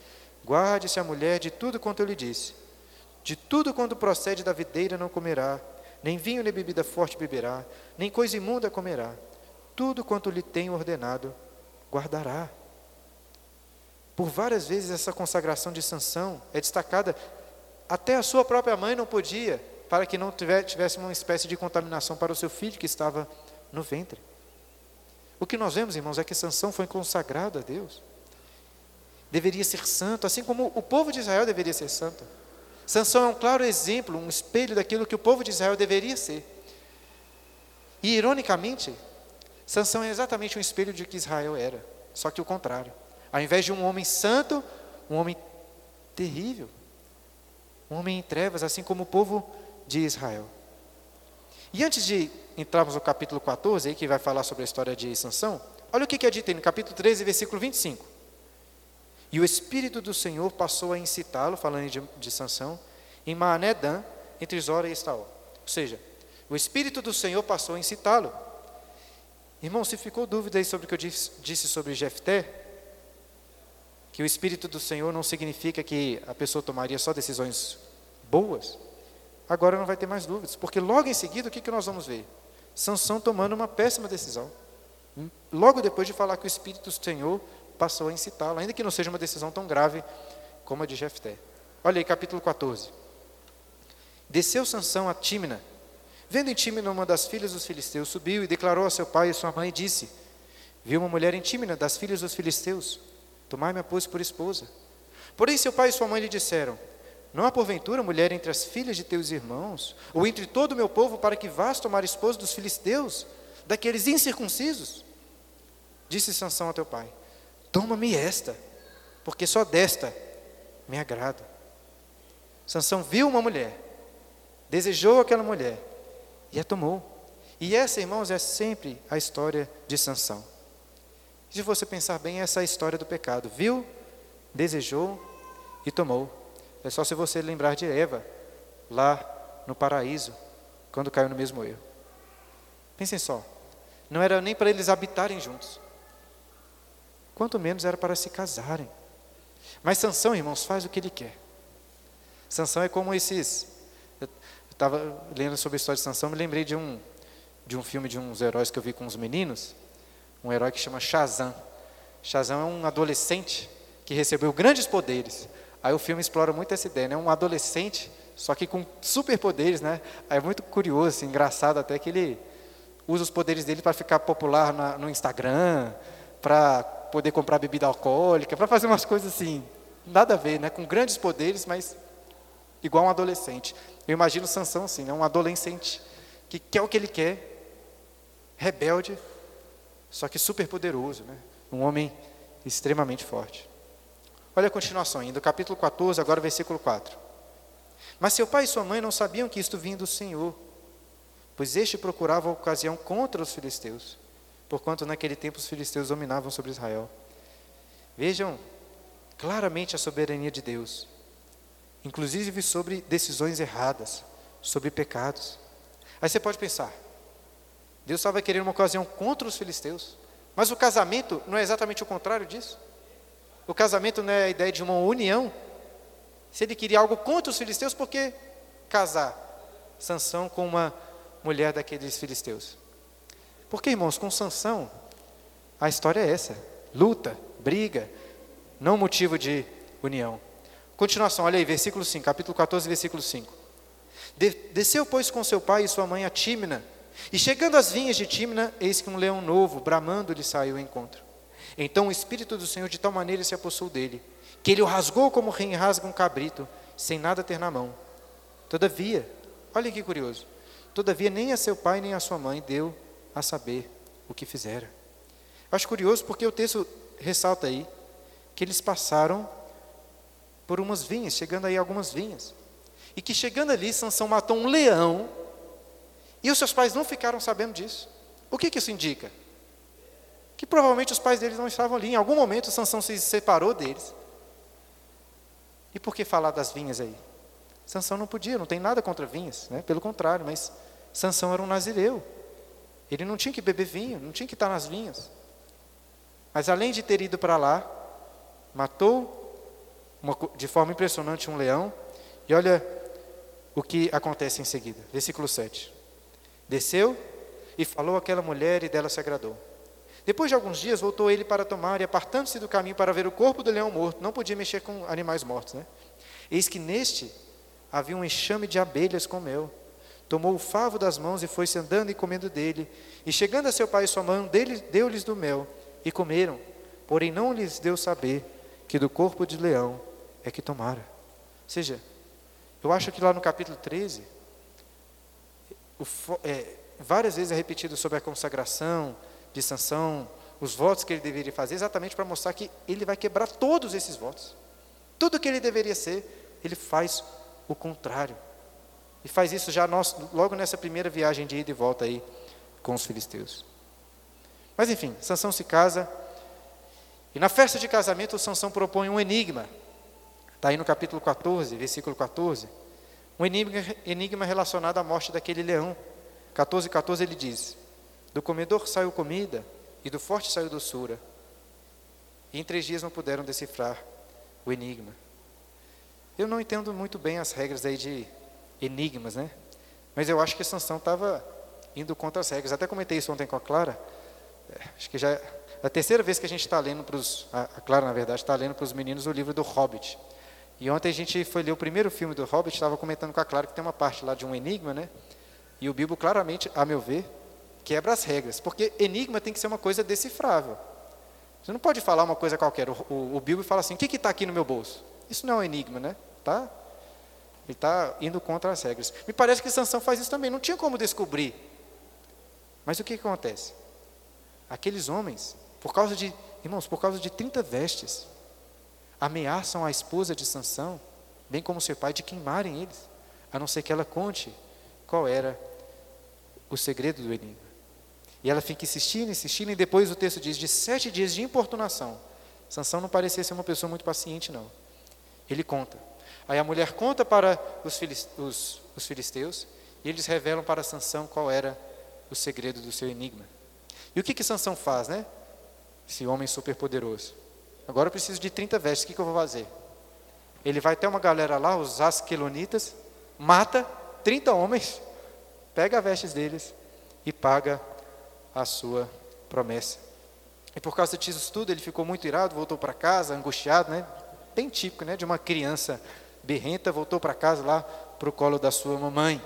Guarde-se a mulher de tudo quanto eu lhe disse. De tudo quanto procede da videira não comerá, nem vinho nem bebida forte beberá, nem coisa imunda comerá. Tudo quanto lhe tenho ordenado, guardará. Por várias vezes essa consagração de sanção é destacada, até a sua própria mãe não podia, para que não tivesse uma espécie de contaminação para o seu filho que estava no ventre. O que nós vemos, irmãos, é que Sansão foi consagrado a Deus deveria ser santo, assim como o povo de Israel deveria ser santo. Sansão é um claro exemplo, um espelho daquilo que o povo de Israel deveria ser. E ironicamente, Sansão é exatamente um espelho de que Israel era, só que o contrário. Ao invés de um homem santo, um homem terrível. Um homem em trevas, assim como o povo de Israel. E antes de entrarmos no capítulo 14, aí, que vai falar sobre a história de Sansão, olha o que é dito aí no capítulo 13, versículo 25. E o Espírito do Senhor passou a incitá-lo, falando de, de Sansão, em Maanedã, entre Zora e Estaol. Ou seja, o Espírito do Senhor passou a incitá-lo. Irmão, se ficou dúvida aí sobre o que eu disse, sobre Jefté, que o Espírito do Senhor não significa que a pessoa tomaria só decisões boas, agora não vai ter mais dúvidas, porque logo em seguida o que, que nós vamos ver? Sansão tomando uma péssima decisão. Logo depois de falar que o Espírito do Senhor passou a incitá-lo, ainda que não seja uma decisão tão grave como a de Jefté. Olha aí, capítulo 14. Desceu Sansão a Tímina. Vendo em Tímina uma das filhas dos filisteus, subiu e declarou a seu pai e sua mãe e disse: Viu uma mulher em Tímina das filhas dos filisteus, tomai-me pois por esposa. Porém seu pai e sua mãe lhe disseram: Não há porventura mulher entre as filhas de teus irmãos, ou entre todo o meu povo, para que vás tomar esposa dos filisteus, daqueles incircuncisos? Disse Sansão a teu pai: Toma-me esta, porque só desta me agrado. Sansão viu uma mulher, desejou aquela mulher e a tomou. E essa, irmãos, é sempre a história de Sansão. Se você pensar bem, essa é a história do pecado. Viu, desejou e tomou. É só se você lembrar de Eva, lá no paraíso, quando caiu no mesmo erro. Pensem só, não era nem para eles habitarem juntos quanto menos era para se casarem. Mas Sansão, irmãos, faz o que ele quer. Sansão é como esses. Eu estava lendo sobre a história de Sansão, me lembrei de um, de um filme de uns heróis que eu vi com os meninos, um herói que chama Shazam. Shazam é um adolescente que recebeu grandes poderes. Aí o filme explora muito essa ideia, né? Um adolescente, só que com superpoderes, né? Aí é muito curioso, assim, engraçado até que ele usa os poderes dele para ficar popular na, no Instagram, para poder comprar bebida alcoólica, para fazer umas coisas assim, nada a ver, né? Com grandes poderes, mas igual um adolescente. Eu imagino Sansão assim, né? Um adolescente que quer o que ele quer, rebelde, só que super poderoso, né? Um homem extremamente forte. Olha a continuação ainda, capítulo 14, agora versículo 4. Mas seu pai e sua mãe não sabiam que isto vinha do Senhor, pois este procurava ocasião contra os filisteus, porquanto naquele tempo os filisteus dominavam sobre Israel. Vejam claramente a soberania de Deus, inclusive sobre decisões erradas, sobre pecados. Aí você pode pensar, Deus estava querendo uma ocasião contra os filisteus, mas o casamento não é exatamente o contrário disso? O casamento não é a ideia de uma união? Se ele queria algo contra os filisteus, por que casar Sansão com uma mulher daqueles filisteus? Porque, irmãos, com Sansão, a história é essa: luta, briga, não motivo de união. Continuação, olha aí, versículo 5, capítulo 14, versículo 5. Desceu, pois, com seu pai e sua mãe a Tímina, e chegando às vinhas de Timna, eis que um leão novo, bramando, lhe saiu ao encontro. Então o Espírito do Senhor de tal maneira se apossou dele, que ele o rasgou como quem rasga um cabrito, sem nada ter na mão. Todavia, olha que curioso, todavia nem a seu pai nem a sua mãe deu a saber o que fizera. Acho curioso porque o texto ressalta aí que eles passaram por umas vinhas, chegando aí algumas vinhas. E que chegando ali, Sansão matou um leão e os seus pais não ficaram sabendo disso. O que, que isso indica? Que provavelmente os pais deles não estavam ali. Em algum momento, Sansão se separou deles. E por que falar das vinhas aí? Sansão não podia, não tem nada contra vinhas, né? pelo contrário, mas Sansão era um nazireu. Ele não tinha que beber vinho, não tinha que estar nas vinhas. Mas além de ter ido para lá, matou uma, de forma impressionante um leão, e olha o que acontece em seguida. Versículo 7. Desceu e falou àquela mulher e dela se agradou. Depois de alguns dias, voltou ele para tomar e, apartando-se do caminho para ver o corpo do leão morto, não podia mexer com animais mortos, né? Eis que neste havia um enxame de abelhas com mel. Tomou o favo das mãos e foi-se andando e comendo dele. E chegando a seu pai e sua mãe, deu-lhes do mel e comeram. Porém, não lhes deu saber que do corpo de leão é que tomara. Ou seja, eu acho que lá no capítulo 13, o, é, várias vezes é repetido sobre a consagração de Sansão, os votos que ele deveria fazer, exatamente para mostrar que ele vai quebrar todos esses votos. Tudo que ele deveria ser, ele faz o contrário. E faz isso já nós, logo nessa primeira viagem de ida e volta aí com os filisteus. Mas enfim, Sansão se casa. E na festa de casamento, Sansão propõe um enigma. Está aí no capítulo 14, versículo 14. Um enigma, enigma relacionado à morte daquele leão. 14, 14 ele diz: Do comedor saiu comida, e do forte saiu doçura. E em três dias não puderam decifrar o enigma. Eu não entendo muito bem as regras aí de enigmas, né? Mas eu acho que Sansão estava indo contra as regras. Até comentei isso ontem com a Clara. É, acho que já é a terceira vez que a gente está lendo para os. A Clara, na verdade, está lendo para os meninos o livro do Hobbit. E ontem a gente foi ler o primeiro filme do Hobbit, estava comentando com a Clara que tem uma parte lá de um enigma, né? E o Bilbo claramente, a meu ver, quebra as regras, porque enigma tem que ser uma coisa decifrável. Você não pode falar uma coisa qualquer. O, o, o Bilbo fala assim: o que está aqui no meu bolso? Isso não é um enigma, né? Tá? Ele está indo contra as regras. Me parece que Sansão faz isso também. Não tinha como descobrir. Mas o que, que acontece? Aqueles homens, por causa de, irmãos, por causa de 30 vestes, ameaçam a esposa de Sansão, bem como seu pai, de queimarem eles, a não ser que ela conte qual era o segredo do enigma. E ela fica insistindo, insistindo, e depois o texto diz, de sete dias de importunação. Sansão não parecia ser uma pessoa muito paciente, não. Ele conta. Aí a mulher conta para os, os, os filisteus, e eles revelam para Sansão qual era o segredo do seu enigma. E o que que Sansão faz, né? Esse homem superpoderoso. Agora eu preciso de 30 vestes, o que, que eu vou fazer? Ele vai ter uma galera lá, os asquelonitas, mata 30 homens, pega as vestes deles e paga a sua promessa. E por causa disso tudo, ele ficou muito irado, voltou para casa, angustiado, né? Bem típico, né? De uma criança berrenta, voltou para casa lá para o colo da sua mamãe.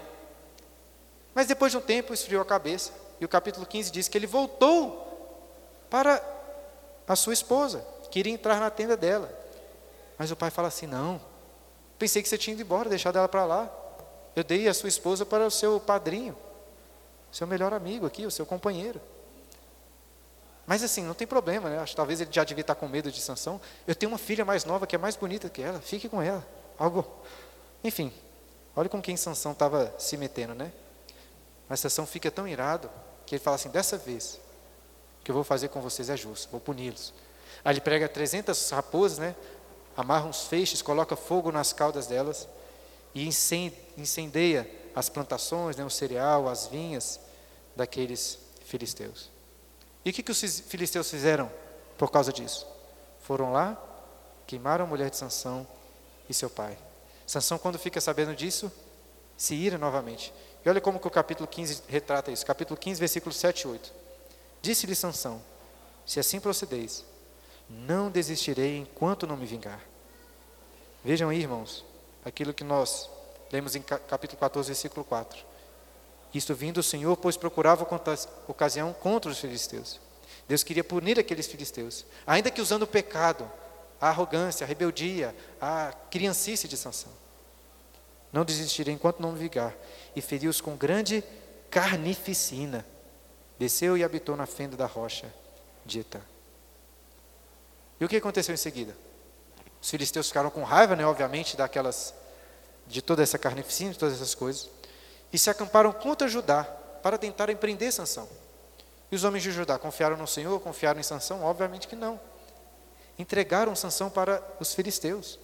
Mas depois de um tempo esfriou a cabeça. E o capítulo 15 diz que ele voltou para a sua esposa, queria entrar na tenda dela. Mas o pai fala assim: Não, pensei que você tinha ido embora, deixado ela para lá. Eu dei a sua esposa para o seu padrinho, seu melhor amigo aqui, o seu companheiro. Mas assim, não tem problema, né? Acho talvez ele já devia estar com medo de Sansão. Eu tenho uma filha mais nova que é mais bonita que ela, fique com ela. Algo. Enfim, olha com quem Sansão estava se metendo, né? Mas Sansão fica tão irado que ele fala assim: dessa vez, o que eu vou fazer com vocês é justo, vou puni-los. Aí ele prega 300 raposas, né? Amarra uns feixes, coloca fogo nas caudas delas e incendeia as plantações, né, o cereal, as vinhas daqueles filisteus. E o que, que os filisteus fizeram por causa disso? Foram lá, queimaram a mulher de Sansão e seu pai. Sansão, quando fica sabendo disso, se ira novamente. E olha como que o capítulo 15 retrata isso. Capítulo 15, versículos 7 e 8. Disse-lhe Sansão, se assim procedeis, não desistirei enquanto não me vingar. Vejam aí, irmãos, aquilo que nós lemos em capítulo 14, versículo 4. Isto vindo o Senhor, pois procurava ocasião contra os filisteus. Deus queria punir aqueles filisteus, ainda que usando o pecado, a arrogância, a rebeldia, a criancice de Sansão. Não desistirei enquanto não me vigar. E feriu-os com grande carnificina. Desceu e habitou na fenda da rocha de Etã. E o que aconteceu em seguida? Os filisteus ficaram com raiva, né, obviamente, daquelas, de toda essa carnificina, de todas essas coisas e se acamparam contra Judá para tentar empreender Sansão. E os homens de Judá confiaram no Senhor, confiaram em Sansão? Obviamente que não. Entregaram Sansão para os filisteus.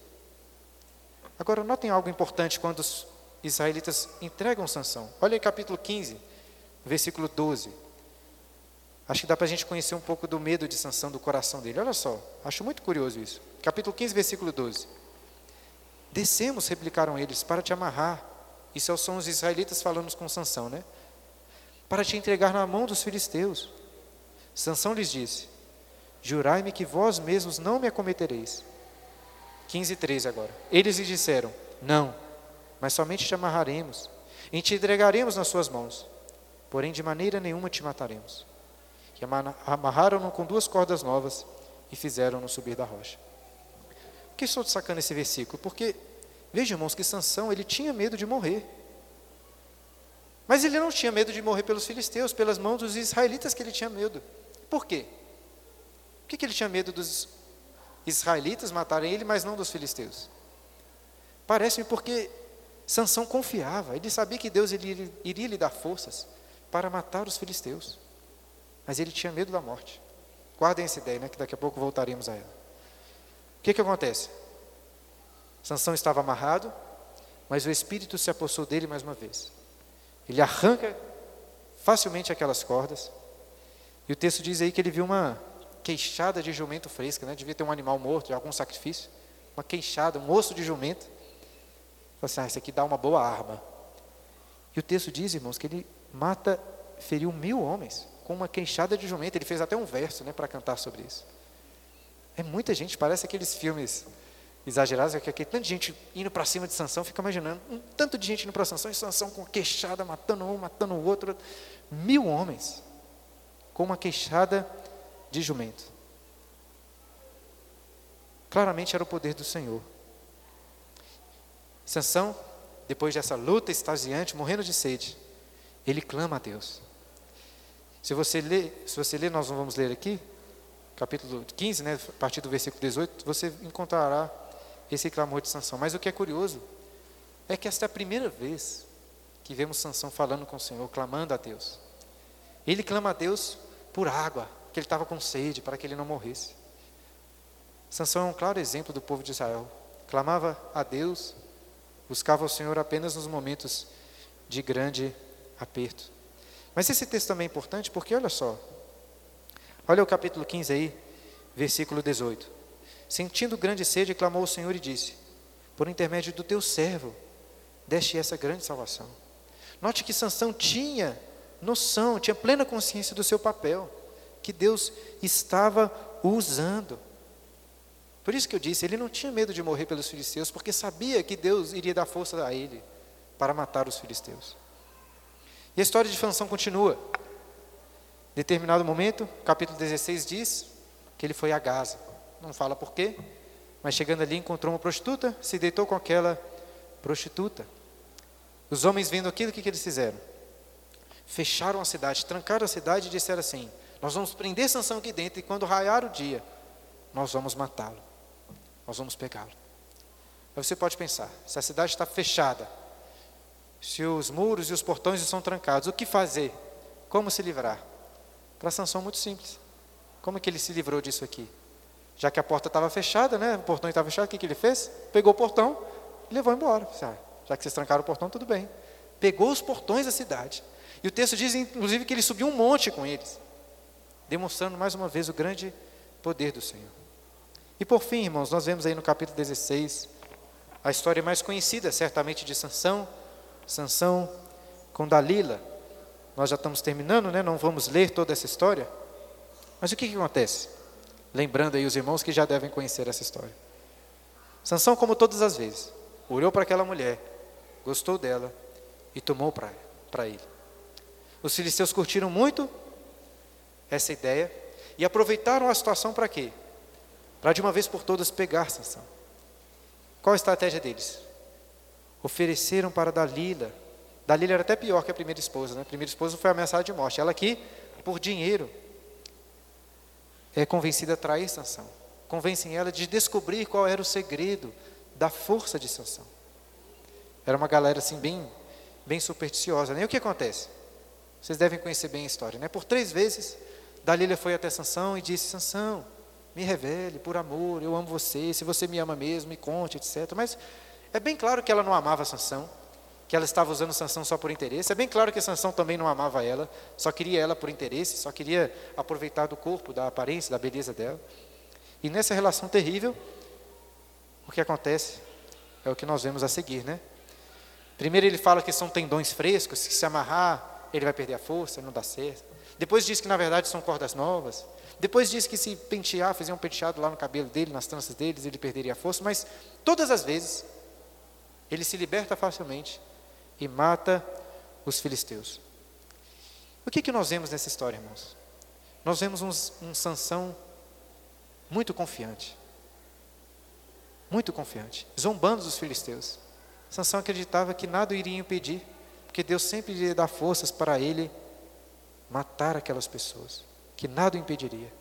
Agora, notem algo importante quando os israelitas entregam Sansão. Olha aí capítulo 15, versículo 12. Acho que dá para a gente conhecer um pouco do medo de Sansão, do coração dele. Olha só, acho muito curioso isso. Capítulo 15, versículo 12. Descemos, replicaram eles, para te amarrar isso são os israelitas falando com Sansão, né? Para te entregar na mão dos filisteus. Sansão lhes disse: Jurai-me que vós mesmos não me acometereis. 15, 13 agora. Eles lhe disseram: Não, mas somente te amarraremos e te entregaremos nas suas mãos, porém de maneira nenhuma te mataremos. E amarraram-no com duas cordas novas e fizeram-no subir da rocha. Por que estou destacando esse versículo? Porque Veja, irmãos, que Sansão, ele tinha medo de morrer. Mas ele não tinha medo de morrer pelos filisteus, pelas mãos dos israelitas que ele tinha medo. Por quê? Por que, que ele tinha medo dos israelitas matarem ele, mas não dos filisteus? Parece-me porque Sansão confiava, ele sabia que Deus iria lhe dar forças para matar os filisteus. Mas ele tinha medo da morte. Guardem essa ideia, né, que daqui a pouco voltaremos a ela. O que, que acontece? Sansão estava amarrado, mas o espírito se apossou dele mais uma vez. Ele arranca facilmente aquelas cordas. E o texto diz aí que ele viu uma queixada de jumento fresca, né? Devia ter um animal morto, algum sacrifício. Uma queixada, um osso de jumento. Falei assim, ah, isso aqui dá uma boa arma. E o texto diz, irmãos, que ele mata, feriu mil homens com uma queixada de jumento. Ele fez até um verso, né, para cantar sobre isso. É muita gente, parece aqueles filmes exagerados, que aqui tanta gente indo para cima de Sansão, fica imaginando, um tanto de gente indo para Sansão, e Sansão com queixada, matando um, matando o outro, mil homens, com uma queixada de jumento. Claramente era o poder do Senhor. Sansão, depois dessa luta extasiante, morrendo de sede, ele clama a Deus. Se você ler, se você ler, nós não vamos ler aqui, capítulo 15, né, a partir do versículo 18, você encontrará esse clamor de Sansão. Mas o que é curioso é que esta é a primeira vez que vemos Sansão falando com o Senhor, clamando a Deus. Ele clama a Deus por água, que ele estava com sede, para que ele não morresse. Sansão é um claro exemplo do povo de Israel. Clamava a Deus, buscava o Senhor apenas nos momentos de grande aperto. Mas esse texto também é importante porque, olha só, olha o capítulo 15 aí, versículo 18. Sentindo grande sede, clamou ao Senhor e disse: Por intermédio do teu servo, deste essa grande salvação. Note que Sansão tinha noção, tinha plena consciência do seu papel, que Deus estava usando. Por isso que eu disse, ele não tinha medo de morrer pelos filisteus, porque sabia que Deus iria dar força a ele para matar os filisteus. E a história de Sansão continua. Determinado momento, capítulo 16 diz que ele foi a Gaza. Não fala por quê, mas chegando ali encontrou uma prostituta, se deitou com aquela prostituta. Os homens vendo aquilo, o que, que eles fizeram? Fecharam a cidade, trancaram a cidade e disseram assim: Nós vamos prender Sansão aqui dentro e quando raiar o dia, nós vamos matá-lo nós vamos pegá-lo. Aí você pode pensar: se a cidade está fechada, se os muros e os portões estão trancados, o que fazer? Como se livrar? Para Sansão, muito simples. Como é que ele se livrou disso aqui? Já que a porta estava fechada, né? o portão estava fechado, o que, que ele fez? Pegou o portão e levou embora. Ah, já que vocês trancaram o portão, tudo bem. Pegou os portões da cidade. E o texto diz, inclusive, que ele subiu um monte com eles, demonstrando mais uma vez o grande poder do Senhor. E por fim, irmãos, nós vemos aí no capítulo 16 a história mais conhecida, certamente, de Sansão, Sansão com Dalila. Nós já estamos terminando, né? Não vamos ler toda essa história. Mas o que, que acontece? Lembrando aí os irmãos que já devem conhecer essa história. Sansão, como todas as vezes, olhou para aquela mulher, gostou dela e tomou para ele. Os filisteus curtiram muito essa ideia e aproveitaram a situação para quê? para de uma vez por todas pegar Sansão. Qual a estratégia deles? Ofereceram para Dalila. Dalila era até pior que a primeira esposa, né? A primeira esposa foi ameaçada de morte. Ela aqui, por dinheiro, é convencida a trair Sansão. Convencem ela de descobrir qual era o segredo da força de Sansão. Era uma galera assim bem, bem supersticiosa. Né? E o que acontece? Vocês devem conhecer bem a história, né? Por três vezes, Dalila foi até Sansão e disse: Sansão, me revele por amor, eu amo você, se você me ama mesmo, me conte, etc. Mas é bem claro que ela não amava Sansão, que ela estava usando Sansão só por interesse. É bem claro que Sansão também não amava ela, só queria ela por interesse, só queria aproveitar do corpo, da aparência, da beleza dela. E nessa relação terrível, o que acontece é o que nós vemos a seguir, né? Primeiro ele fala que são tendões frescos, que se amarrar, ele vai perder a força, não dá certo. Depois diz que na verdade são cordas novas. Depois disse que se pentear, fazer um penteado lá no cabelo dele, nas tranças deles, ele perderia a força, mas todas as vezes ele se liberta facilmente e mata os filisteus. O que, que nós vemos nessa história, irmãos? Nós vemos um, um Sansão muito confiante. Muito confiante, zombando dos filisteus. Sansão acreditava que nada iria impedir, porque Deus sempre iria dar forças para ele matar aquelas pessoas que nada o impediria.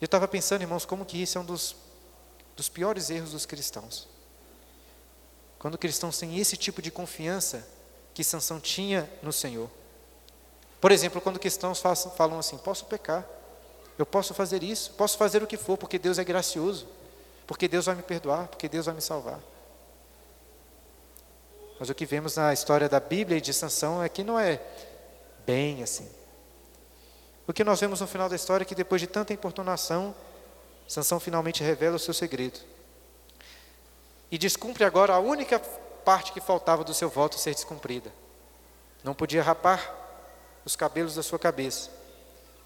Eu estava pensando, irmãos, como que isso é um dos, dos piores erros dos cristãos. Quando cristãos têm esse tipo de confiança que Sansão tinha no Senhor. Por exemplo, quando cristãos façam, falam assim: posso pecar, eu posso fazer isso, posso fazer o que for, porque Deus é gracioso, porque Deus vai me perdoar, porque Deus vai me salvar. Mas o que vemos na história da Bíblia e de Sansão é que não é bem assim. O que nós vemos no final da história é que depois de tanta importunação, Sansão finalmente revela o seu segredo. E descumpre agora a única parte que faltava do seu voto ser descumprida. Não podia rapar os cabelos da sua cabeça.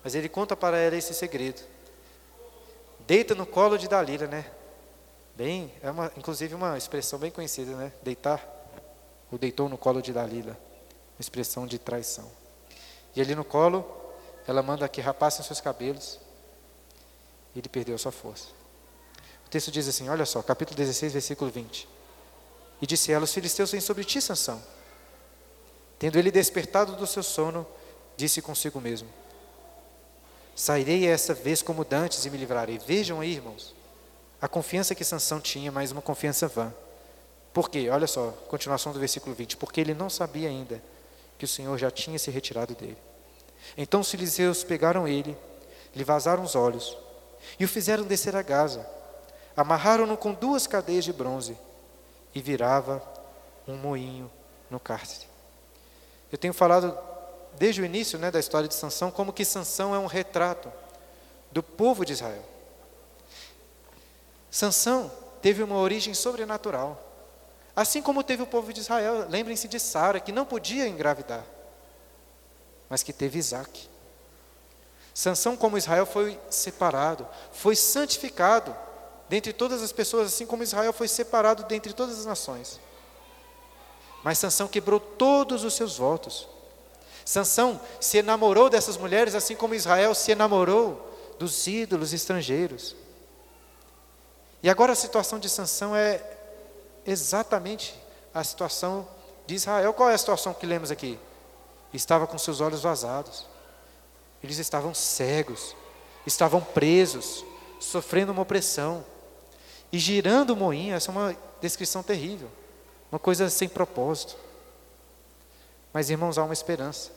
Mas ele conta para ela esse segredo. Deita no colo de Dalila, né? Bem, é uma, inclusive uma expressão bem conhecida, né? Deitar. O deitou no colo de Dalila. Uma expressão de traição. E ali no colo, ela manda que rapassem seus cabelos. E ele perdeu a sua força. Texto diz assim: olha só, capítulo 16, versículo 20. E disse ela: Os filisteus vêm sobre ti, Sansão. Tendo ele despertado do seu sono, disse consigo mesmo: Sairei essa vez como dantes e me livrarei. Vejam aí, irmãos, a confiança que Sansão tinha, mas uma confiança vã. Por quê? Olha só, continuação do versículo 20. Porque ele não sabia ainda que o Senhor já tinha se retirado dele. Então os filisteus pegaram ele, lhe vazaram os olhos e o fizeram descer a Gaza. Amarraram-no com duas cadeias de bronze e virava um moinho no cárcere. Eu tenho falado desde o início né, da história de Sansão como que Sansão é um retrato do povo de Israel. Sansão teve uma origem sobrenatural. Assim como teve o povo de Israel, lembrem-se de Sara, que não podia engravidar, mas que teve Isaac. Sansão, como Israel, foi separado, foi santificado dentre todas as pessoas, assim como Israel foi separado dentre todas as nações. Mas Sansão quebrou todos os seus votos. Sansão se enamorou dessas mulheres, assim como Israel se enamorou dos ídolos estrangeiros. E agora a situação de Sansão é exatamente a situação de Israel. Qual é a situação que lemos aqui? Estava com seus olhos vazados. Eles estavam cegos, estavam presos, sofrendo uma opressão e girando o moinho. Essa é uma descrição terrível, uma coisa sem propósito. Mas, irmãos, há uma esperança.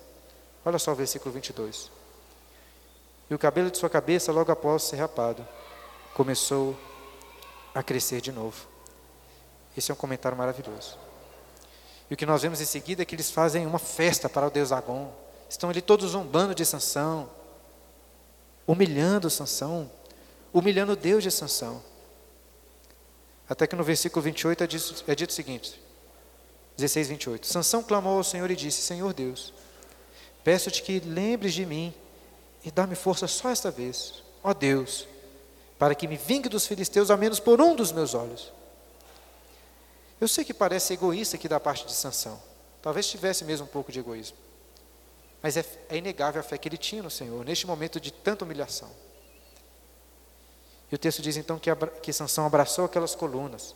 Olha só o versículo 22. E o cabelo de sua cabeça, logo após ser rapado, começou a crescer de novo. Esse é um comentário maravilhoso. E o que nós vemos em seguida é que eles fazem uma festa para o deus Agon. Estão ali todos zombando de Sansão, humilhando Sansão, humilhando o Deus de Sansão. Até que no versículo 28 é dito, é dito o seguinte: 16, 28. Sansão clamou ao Senhor e disse: Senhor Deus, peço-te que lembres de mim e dá-me força só esta vez, ó Deus, para que me vingue dos filisteus, ao menos por um dos meus olhos. Eu sei que parece egoísta aqui da parte de Sansão. Talvez tivesse mesmo um pouco de egoísmo. Mas é, é inegável a fé que ele tinha no Senhor, neste momento de tanta humilhação. E o texto diz então que, que Sansão abraçou aquelas colunas.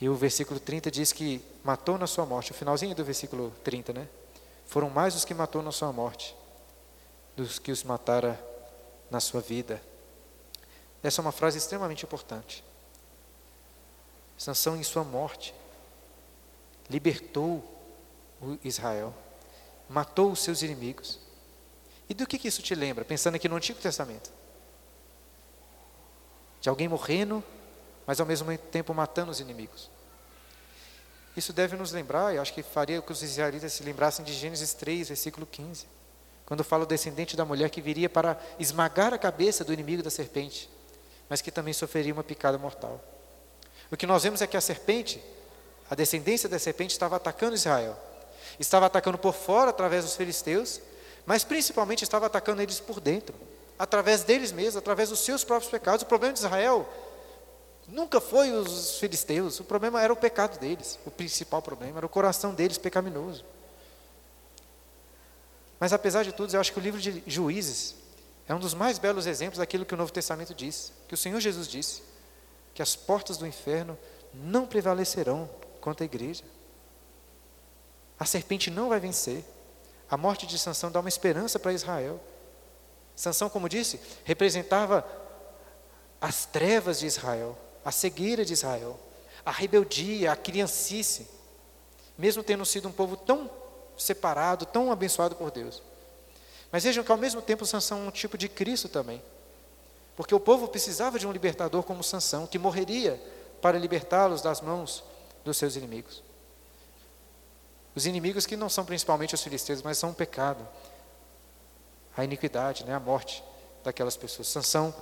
E o versículo 30 diz que matou na sua morte. O finalzinho do versículo 30, né? Foram mais os que matou na sua morte dos que os matara na sua vida. Essa é uma frase extremamente importante. Sansão, em sua morte, libertou Israel, matou os seus inimigos. E do que, que isso te lembra? Pensando aqui no Antigo Testamento. De alguém morrendo, mas ao mesmo tempo matando os inimigos. Isso deve nos lembrar, eu acho que faria que os israelitas se lembrassem de Gênesis 3, versículo 15. Quando fala o descendente da mulher que viria para esmagar a cabeça do inimigo da serpente, mas que também sofreria uma picada mortal. O que nós vemos é que a serpente, a descendência da serpente, estava atacando Israel. Estava atacando por fora, através dos filisteus, mas principalmente estava atacando eles por dentro, através deles mesmos, através dos seus próprios pecados. O problema de Israel nunca foi os filisteus, o problema era o pecado deles. O principal problema era o coração deles pecaminoso. Mas apesar de tudo, eu acho que o livro de Juízes é um dos mais belos exemplos daquilo que o Novo Testamento diz, que o Senhor Jesus disse, que as portas do inferno não prevalecerão contra a igreja. A serpente não vai vencer. A morte de Sansão dá uma esperança para Israel. Sansão, como disse, representava as trevas de Israel, a cegueira de Israel, a rebeldia, a criancice, mesmo tendo sido um povo tão separado, tão abençoado por Deus. Mas vejam que ao mesmo tempo Sansão é um tipo de Cristo também. Porque o povo precisava de um libertador como Sansão, que morreria para libertá-los das mãos dos seus inimigos. Os inimigos que não são principalmente os filisteus, mas são o pecado, a iniquidade, né, a morte daquelas pessoas. Sansão,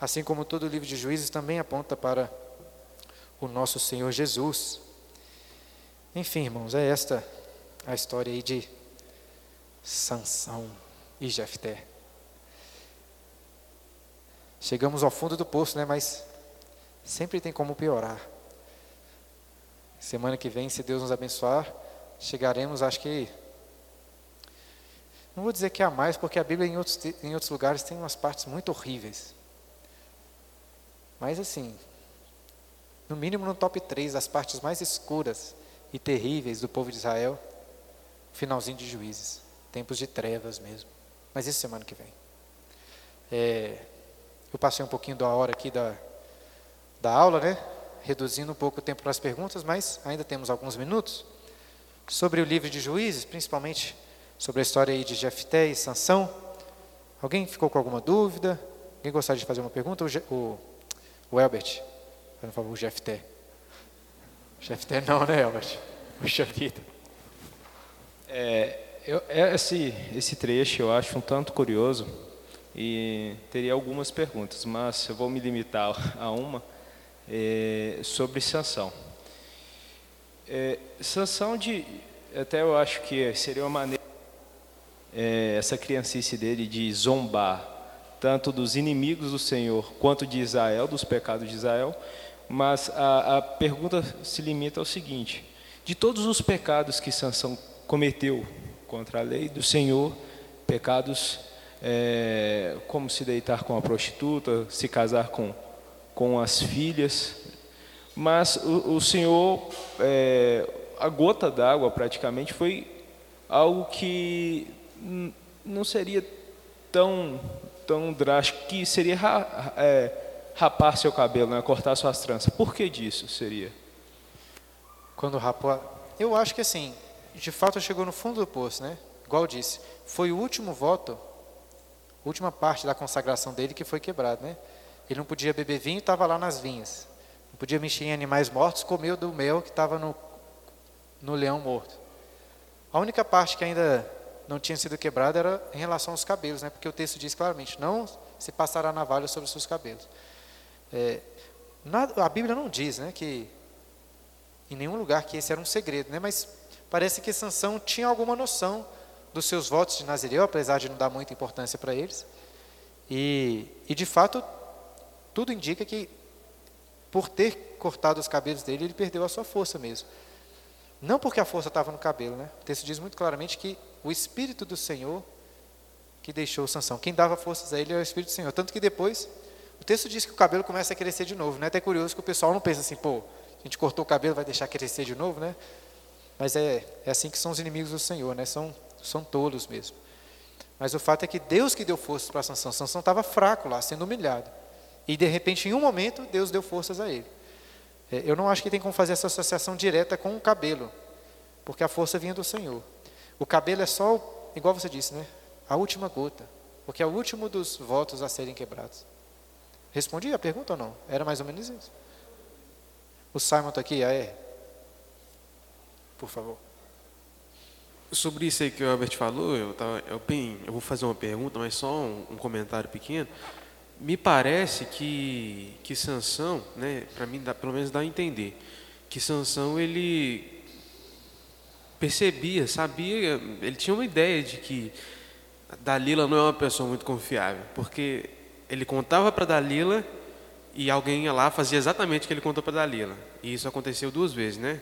assim como todo o livro de Juízes, também aponta para o nosso Senhor Jesus. Enfim, irmãos, é esta a história aí de Sansão e Jefté. Chegamos ao fundo do poço, né? Mas sempre tem como piorar. Semana que vem, se Deus nos abençoar, chegaremos, acho que não vou dizer que há mais, porque a Bíblia em outros, em outros lugares tem umas partes muito horríveis. Mas assim, no mínimo no top 3 das partes mais escuras e terríveis do povo de Israel, finalzinho de juízes, tempos de trevas mesmo. Mas isso semana que vem. É, eu passei um pouquinho da hora aqui da, da aula, né? Reduzindo um pouco o tempo para as perguntas, mas ainda temos alguns minutos. Sobre o livro de juízes, principalmente sobre a história aí de Jefté e Sansão. Alguém ficou com alguma dúvida? Alguém gostaria de fazer uma pergunta? O, o, o Elbert, por favor, o Jefté. Jefté não, né, Elbert? Puxa vida. É, eu, é, esse, esse trecho eu acho um tanto curioso e teria algumas perguntas, mas eu vou me limitar a uma. é, sobre Sansão. É, Sansão, de, até eu acho que seria uma maneira, é, essa criancice dele de zombar tanto dos inimigos do Senhor quanto de Israel, dos pecados de Israel, mas a, a pergunta se limita ao seguinte: de todos os pecados que Sansão cometeu contra a lei do Senhor, pecados é, como se deitar com a prostituta, se casar com, com as filhas, mas o, o Senhor, é, a gota d'água praticamente foi algo que não seria tão tão drástico que seria é, rapar seu cabelo, né? cortar suas tranças. Por que disso seria? Quando rapou, eu acho que assim, de fato chegou no fundo do poço, né? Igual disse, foi o último voto, última parte da consagração dele que foi quebrado, né? Ele não podia beber vinho, estava lá nas vinhas. Não podia mexer em animais mortos, comeu do mel que estava no, no leão morto. A única parte que ainda não tinha sido quebrada era em relação aos cabelos, né? porque o texto diz claramente: não se passará navalha sobre os seus cabelos. É, na, a Bíblia não diz né, que em nenhum lugar que esse era um segredo, né, mas parece que Sansão tinha alguma noção dos seus votos de Nazireu, apesar de não dar muita importância para eles. E, e de fato, tudo indica que por ter cortado os cabelos dele, ele perdeu a sua força mesmo. Não porque a força estava no cabelo, né? O texto diz muito claramente que o Espírito do Senhor que deixou Sansão. Quem dava forças a ele é o Espírito do Senhor. Tanto que depois, o texto diz que o cabelo começa a crescer de novo. Né? Até curioso que o pessoal não pensa assim, pô, a gente cortou o cabelo, vai deixar crescer de novo, né? Mas é, é assim que são os inimigos do Senhor, né? São, são tolos mesmo. Mas o fato é que Deus que deu forças para Sansão. Sansão estava fraco lá, sendo humilhado. E de repente, em um momento, Deus deu forças a ele. É, eu não acho que tem como fazer essa associação direta com o cabelo, porque a força vinha do Senhor. O cabelo é só, igual você disse, né? A última gota, porque é o último dos votos a serem quebrados. Respondi a pergunta ou não? Era mais ou menos isso. O Simon está aqui? Ah, é. Por favor. Sobre isso aí que o Albert falou, eu, tava, eu, bem, eu vou fazer uma pergunta, mas só um, um comentário pequeno. Me parece que, que Sansão, né, para mim, dá, pelo menos dá a entender, que Sansão ele percebia, sabia, ele tinha uma ideia de que Dalila não é uma pessoa muito confiável, porque ele contava para Dalila e alguém ia lá fazia exatamente o que ele contou para Dalila. E isso aconteceu duas vezes, né?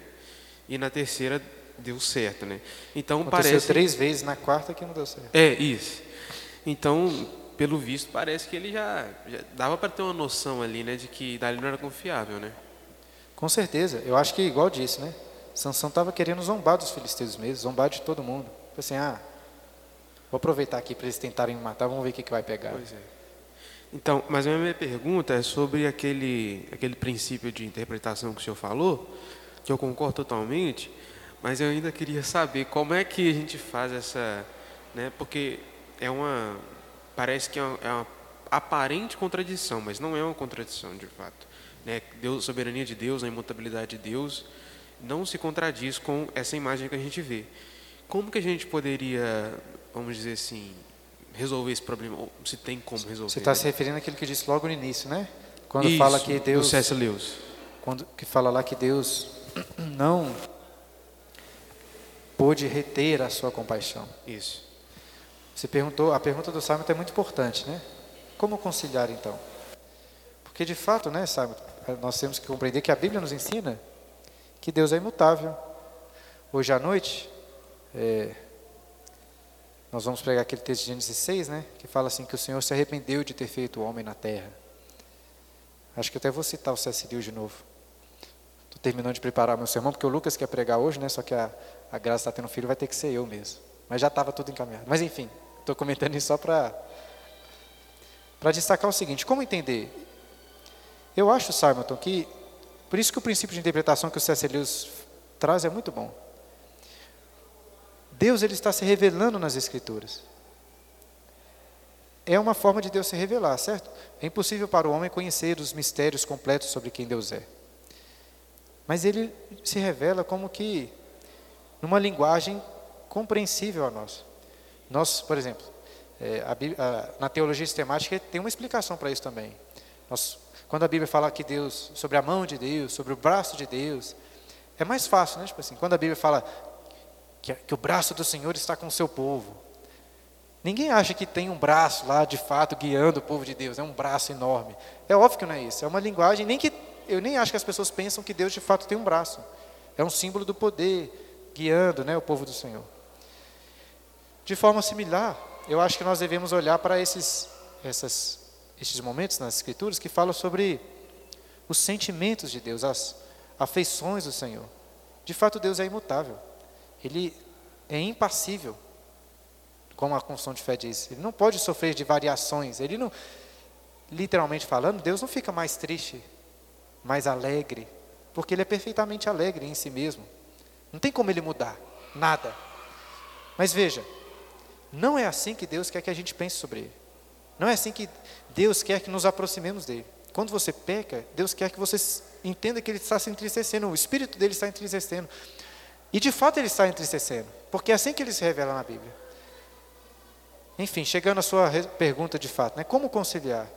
E na terceira deu certo, né? Então aconteceu parece três vezes na quarta que não deu certo. É isso. Então, pelo visto, parece que ele já, já dava para ter uma noção ali, né, de que Dalila não era confiável, né? Com certeza. Eu acho que igual disse, né? Sansão estava querendo zombar dos filisteus mesmo, zombar de todo mundo. Falei assim, ah, vou aproveitar aqui para eles tentarem me matar, vamos ver o que, que vai pegar. Pois é. Então, mas a minha pergunta é sobre aquele, aquele princípio de interpretação que o senhor falou, que eu concordo totalmente, mas eu ainda queria saber como é que a gente faz essa, né, porque é uma, parece que é uma, é uma aparente contradição, mas não é uma contradição de fato. Né? Deus, soberania de Deus, a imutabilidade de Deus, não se contradiz com essa imagem que a gente vê. Como que a gente poderia, vamos dizer assim, resolver esse problema? Ou se tem como resolver? Você está se referindo àquilo que disse logo no início, né? Quando Isso, fala que Deus. C.S. Lewis. Quando que fala lá que Deus não pôde reter a sua compaixão. Isso. Você perguntou, a pergunta do Simon é muito importante, né? Como conciliar então? Porque de fato, né, Simon, nós temos que compreender que a Bíblia nos ensina que Deus é imutável. Hoje à noite, é, nós vamos pregar aquele texto de Gênesis 6, né, que fala assim que o Senhor se arrependeu de ter feito o homem na terra. Acho que até vou citar o C.S. de novo. Estou terminando de preparar meu sermão, porque o Lucas quer pregar hoje, né, só que a, a Graça está tendo filho, vai ter que ser eu mesmo. Mas já estava tudo encaminhado. Mas enfim, estou comentando isso só para destacar o seguinte, como entender? Eu acho, Simonton, que por isso que o princípio de interpretação que o C.S. Lewis traz é muito bom. Deus ele está se revelando nas Escrituras. É uma forma de Deus se revelar, certo? É impossível para o homem conhecer os mistérios completos sobre quem Deus é. Mas ele se revela como que numa linguagem compreensível a nós. Nós, por exemplo, é, a, a, na teologia sistemática tem uma explicação para isso também. Nós quando a Bíblia fala que Deus, sobre a mão de Deus, sobre o braço de Deus, é mais fácil, né? Tipo assim, quando a Bíblia fala que, que o braço do Senhor está com o seu povo. Ninguém acha que tem um braço lá de fato guiando o povo de Deus, é um braço enorme. É óbvio que não é isso, é uma linguagem, nem que eu nem acho que as pessoas pensam que Deus de fato tem um braço. É um símbolo do poder guiando, né, o povo do Senhor. De forma similar, eu acho que nós devemos olhar para esses essas estes momentos nas escrituras que falam sobre os sentimentos de Deus, as afeições do Senhor. De fato, Deus é imutável. Ele é impassível como a confissão de fé diz. Ele não pode sofrer de variações. Ele não, literalmente falando, Deus não fica mais triste, mais alegre, porque ele é perfeitamente alegre em si mesmo. Não tem como ele mudar, nada. Mas veja, não é assim que Deus quer que a gente pense sobre ele. Não é assim que Deus quer que nos aproximemos dele. Quando você peca, Deus quer que você entenda que ele está se entristecendo, o espírito dele está entristecendo. E de fato ele está entristecendo, porque é assim que ele se revela na Bíblia. Enfim, chegando à sua pergunta de fato, né? como conciliar?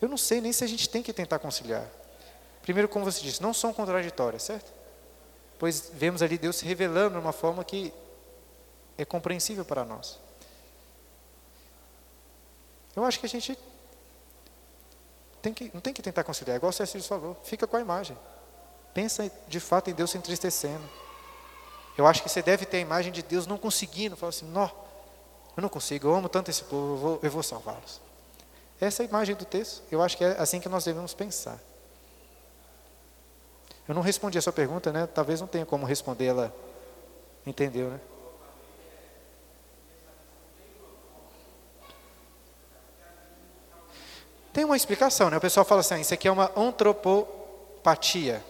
Eu não sei nem se a gente tem que tentar conciliar. Primeiro, como você disse, não são contraditórias, certo? Pois vemos ali Deus se revelando de uma forma que é compreensível para nós. Eu acho que a gente tem que, não tem que tentar conciliar, igual o Cecílio falou, fica com a imagem. Pensa de fato em Deus se entristecendo. Eu acho que você deve ter a imagem de Deus não conseguindo, falar assim, não, eu não consigo, eu amo tanto esse povo, eu vou, eu vou salvá-los. Essa é a imagem do texto. Eu acho que é assim que nós devemos pensar. Eu não respondi a sua pergunta, né? Talvez não tenha como responder ela. Entendeu, né? Tem uma explicação, né? O pessoal fala assim, ah, isso aqui é uma antropopatia.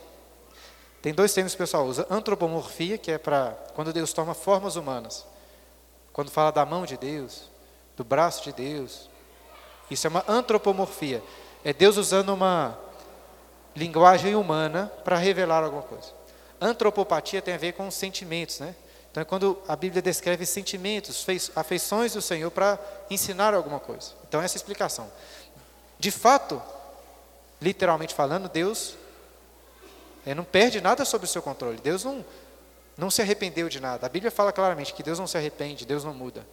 Tem dois termos que o pessoal usa. Antropomorfia, que é para quando Deus toma formas humanas. Quando fala da mão de Deus, do braço de Deus, isso é uma antropomorfia. É Deus usando uma linguagem humana para revelar alguma coisa. Antropopatia tem a ver com sentimentos, né? Então é quando a Bíblia descreve sentimentos, afeições do Senhor para ensinar alguma coisa. Então essa é a explicação. De fato, literalmente falando, Deus é, não perde nada sobre o seu controle. Deus não não se arrependeu de nada. A Bíblia fala claramente que Deus não se arrepende, Deus não muda.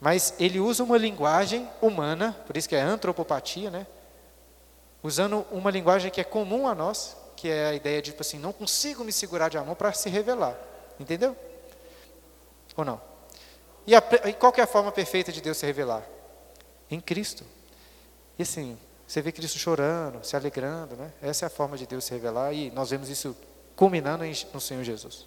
Mas ele usa uma linguagem humana, por isso que é antropopatia, né? Usando uma linguagem que é comum a nós, que é a ideia de tipo assim, não consigo me segurar de amor para se revelar. Entendeu? Ou não? E, a, e qual é a forma perfeita de Deus se revelar? Em Cristo. E assim, você vê Cristo chorando, se alegrando, né? Essa é a forma de Deus se revelar e nós vemos isso culminando no Senhor Jesus.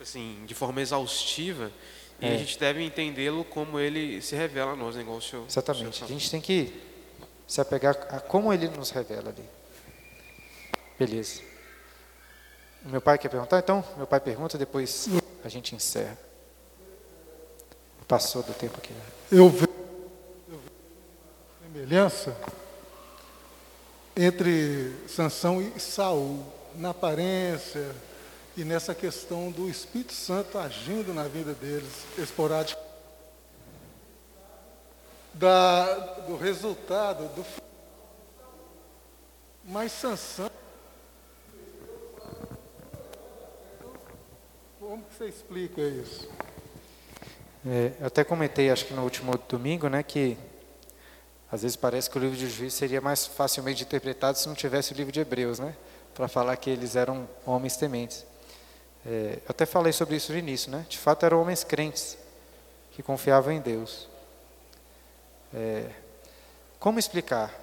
Assim, de forma exaustiva, e é. a gente deve entendê-lo como ele se revela a nós, igual o senhor. Exatamente. O senhor a gente tem que se apegar a como ele nos revela ali. Beleza. Meu pai quer perguntar? Então, meu pai pergunta, depois a gente encerra. Passou do tempo aqui. Eu vejo, vejo semelhança entre Sansão e Saul, na aparência e nessa questão do Espírito Santo agindo na vida deles, esporádico. Da, do resultado do mas Sansão como que você explica isso? É, eu até comentei, acho que no último domingo, né, que às vezes parece que o livro de Juízes seria mais facilmente interpretado se não tivesse o livro de Hebreus, né, para falar que eles eram homens tementes. É, eu até falei sobre isso no início, né? De fato eram homens crentes que confiavam em Deus. É, como explicar?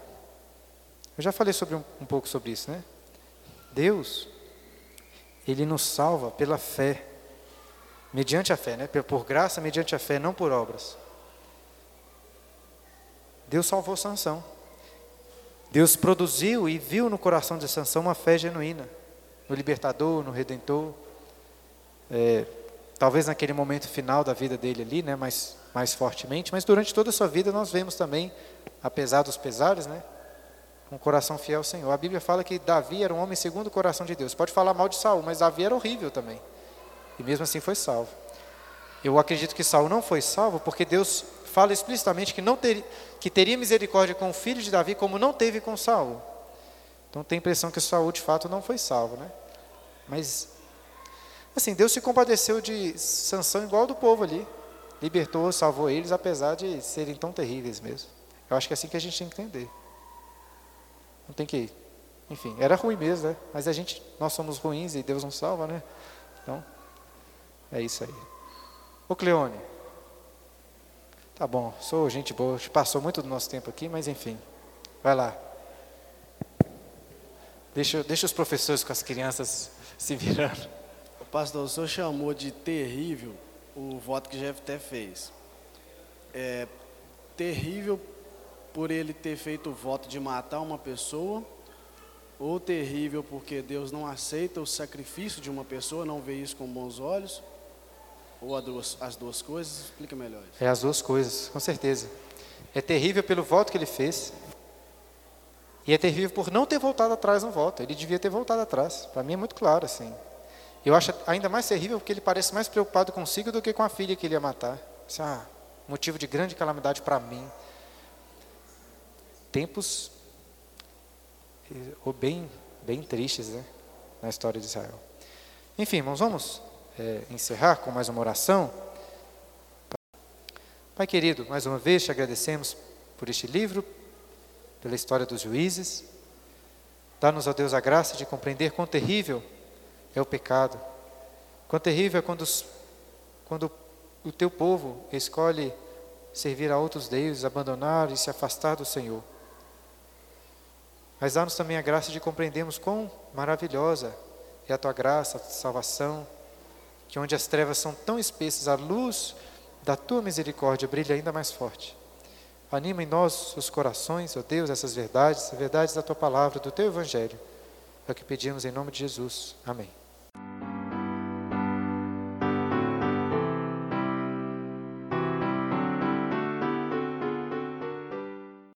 Eu já falei sobre um, um pouco sobre isso, né? Deus, ele nos salva pela fé. Mediante a fé, né? Por graça, mediante a fé, não por obras. Deus salvou Sansão. Deus produziu e viu no coração de Sansão uma fé genuína no libertador, no redentor. É, talvez naquele momento final da vida dele ali, né, mais, mais fortemente, mas durante toda a sua vida nós vemos também, apesar dos pesares, né, um coração fiel ao Senhor. A Bíblia fala que Davi era um homem segundo o coração de Deus. Pode falar mal de Saul, mas Davi era horrível também. E mesmo assim foi salvo. Eu acredito que Saul não foi salvo porque Deus fala explicitamente que, não ter, que teria misericórdia com o filho de Davi como não teve com Saul. Então tem a impressão que Saul de fato não foi salvo, né? Mas assim, Deus se compadeceu de Sansão igual do povo ali. Libertou, salvou eles, apesar de serem tão terríveis mesmo. Eu acho que é assim que a gente tem que entender. Não tem que enfim, era ruim mesmo, né? Mas a gente, nós somos ruins e Deus nos salva, né? Então, é isso aí. Ô Cleone. Tá bom, sou gente boa, passou muito do nosso tempo aqui, mas enfim. Vai lá. Deixa, deixa os professores com as crianças se virando. O pastor, o senhor chamou de terrível o voto que Jefté fez. É terrível por ele ter feito o voto de matar uma pessoa ou terrível porque Deus não aceita o sacrifício de uma pessoa, não vê isso com bons olhos, ou duas, as duas coisas? Explica melhor. Isso. É as duas coisas, com certeza. É terrível pelo voto que ele fez, e é terrível por não ter voltado atrás no voto. Ele devia ter voltado atrás. Para mim é muito claro assim. Eu acho ainda mais terrível porque ele parece mais preocupado consigo do que com a filha que ele ia matar. Ah, motivo de grande calamidade para mim. Tempos ou bem, bem tristes né, na história de Israel. Enfim, irmãos, vamos é, encerrar com mais uma oração. Pai querido, mais uma vez te agradecemos por este livro, pela história dos juízes. Dá-nos, ó Deus, a graça de compreender quão terrível é o pecado, quão terrível é quando, os, quando o teu povo escolhe servir a outros deuses, abandonar e se afastar do Senhor. Mas dá-nos também a graça de compreendermos quão maravilhosa é a tua graça, a tua salvação, que onde as trevas são tão espessas, a luz da tua misericórdia brilha ainda mais forte. Anima em nós os corações, ó Deus, essas verdades, as verdades da tua palavra, do teu evangelho. É o que pedimos em nome de Jesus. Amém.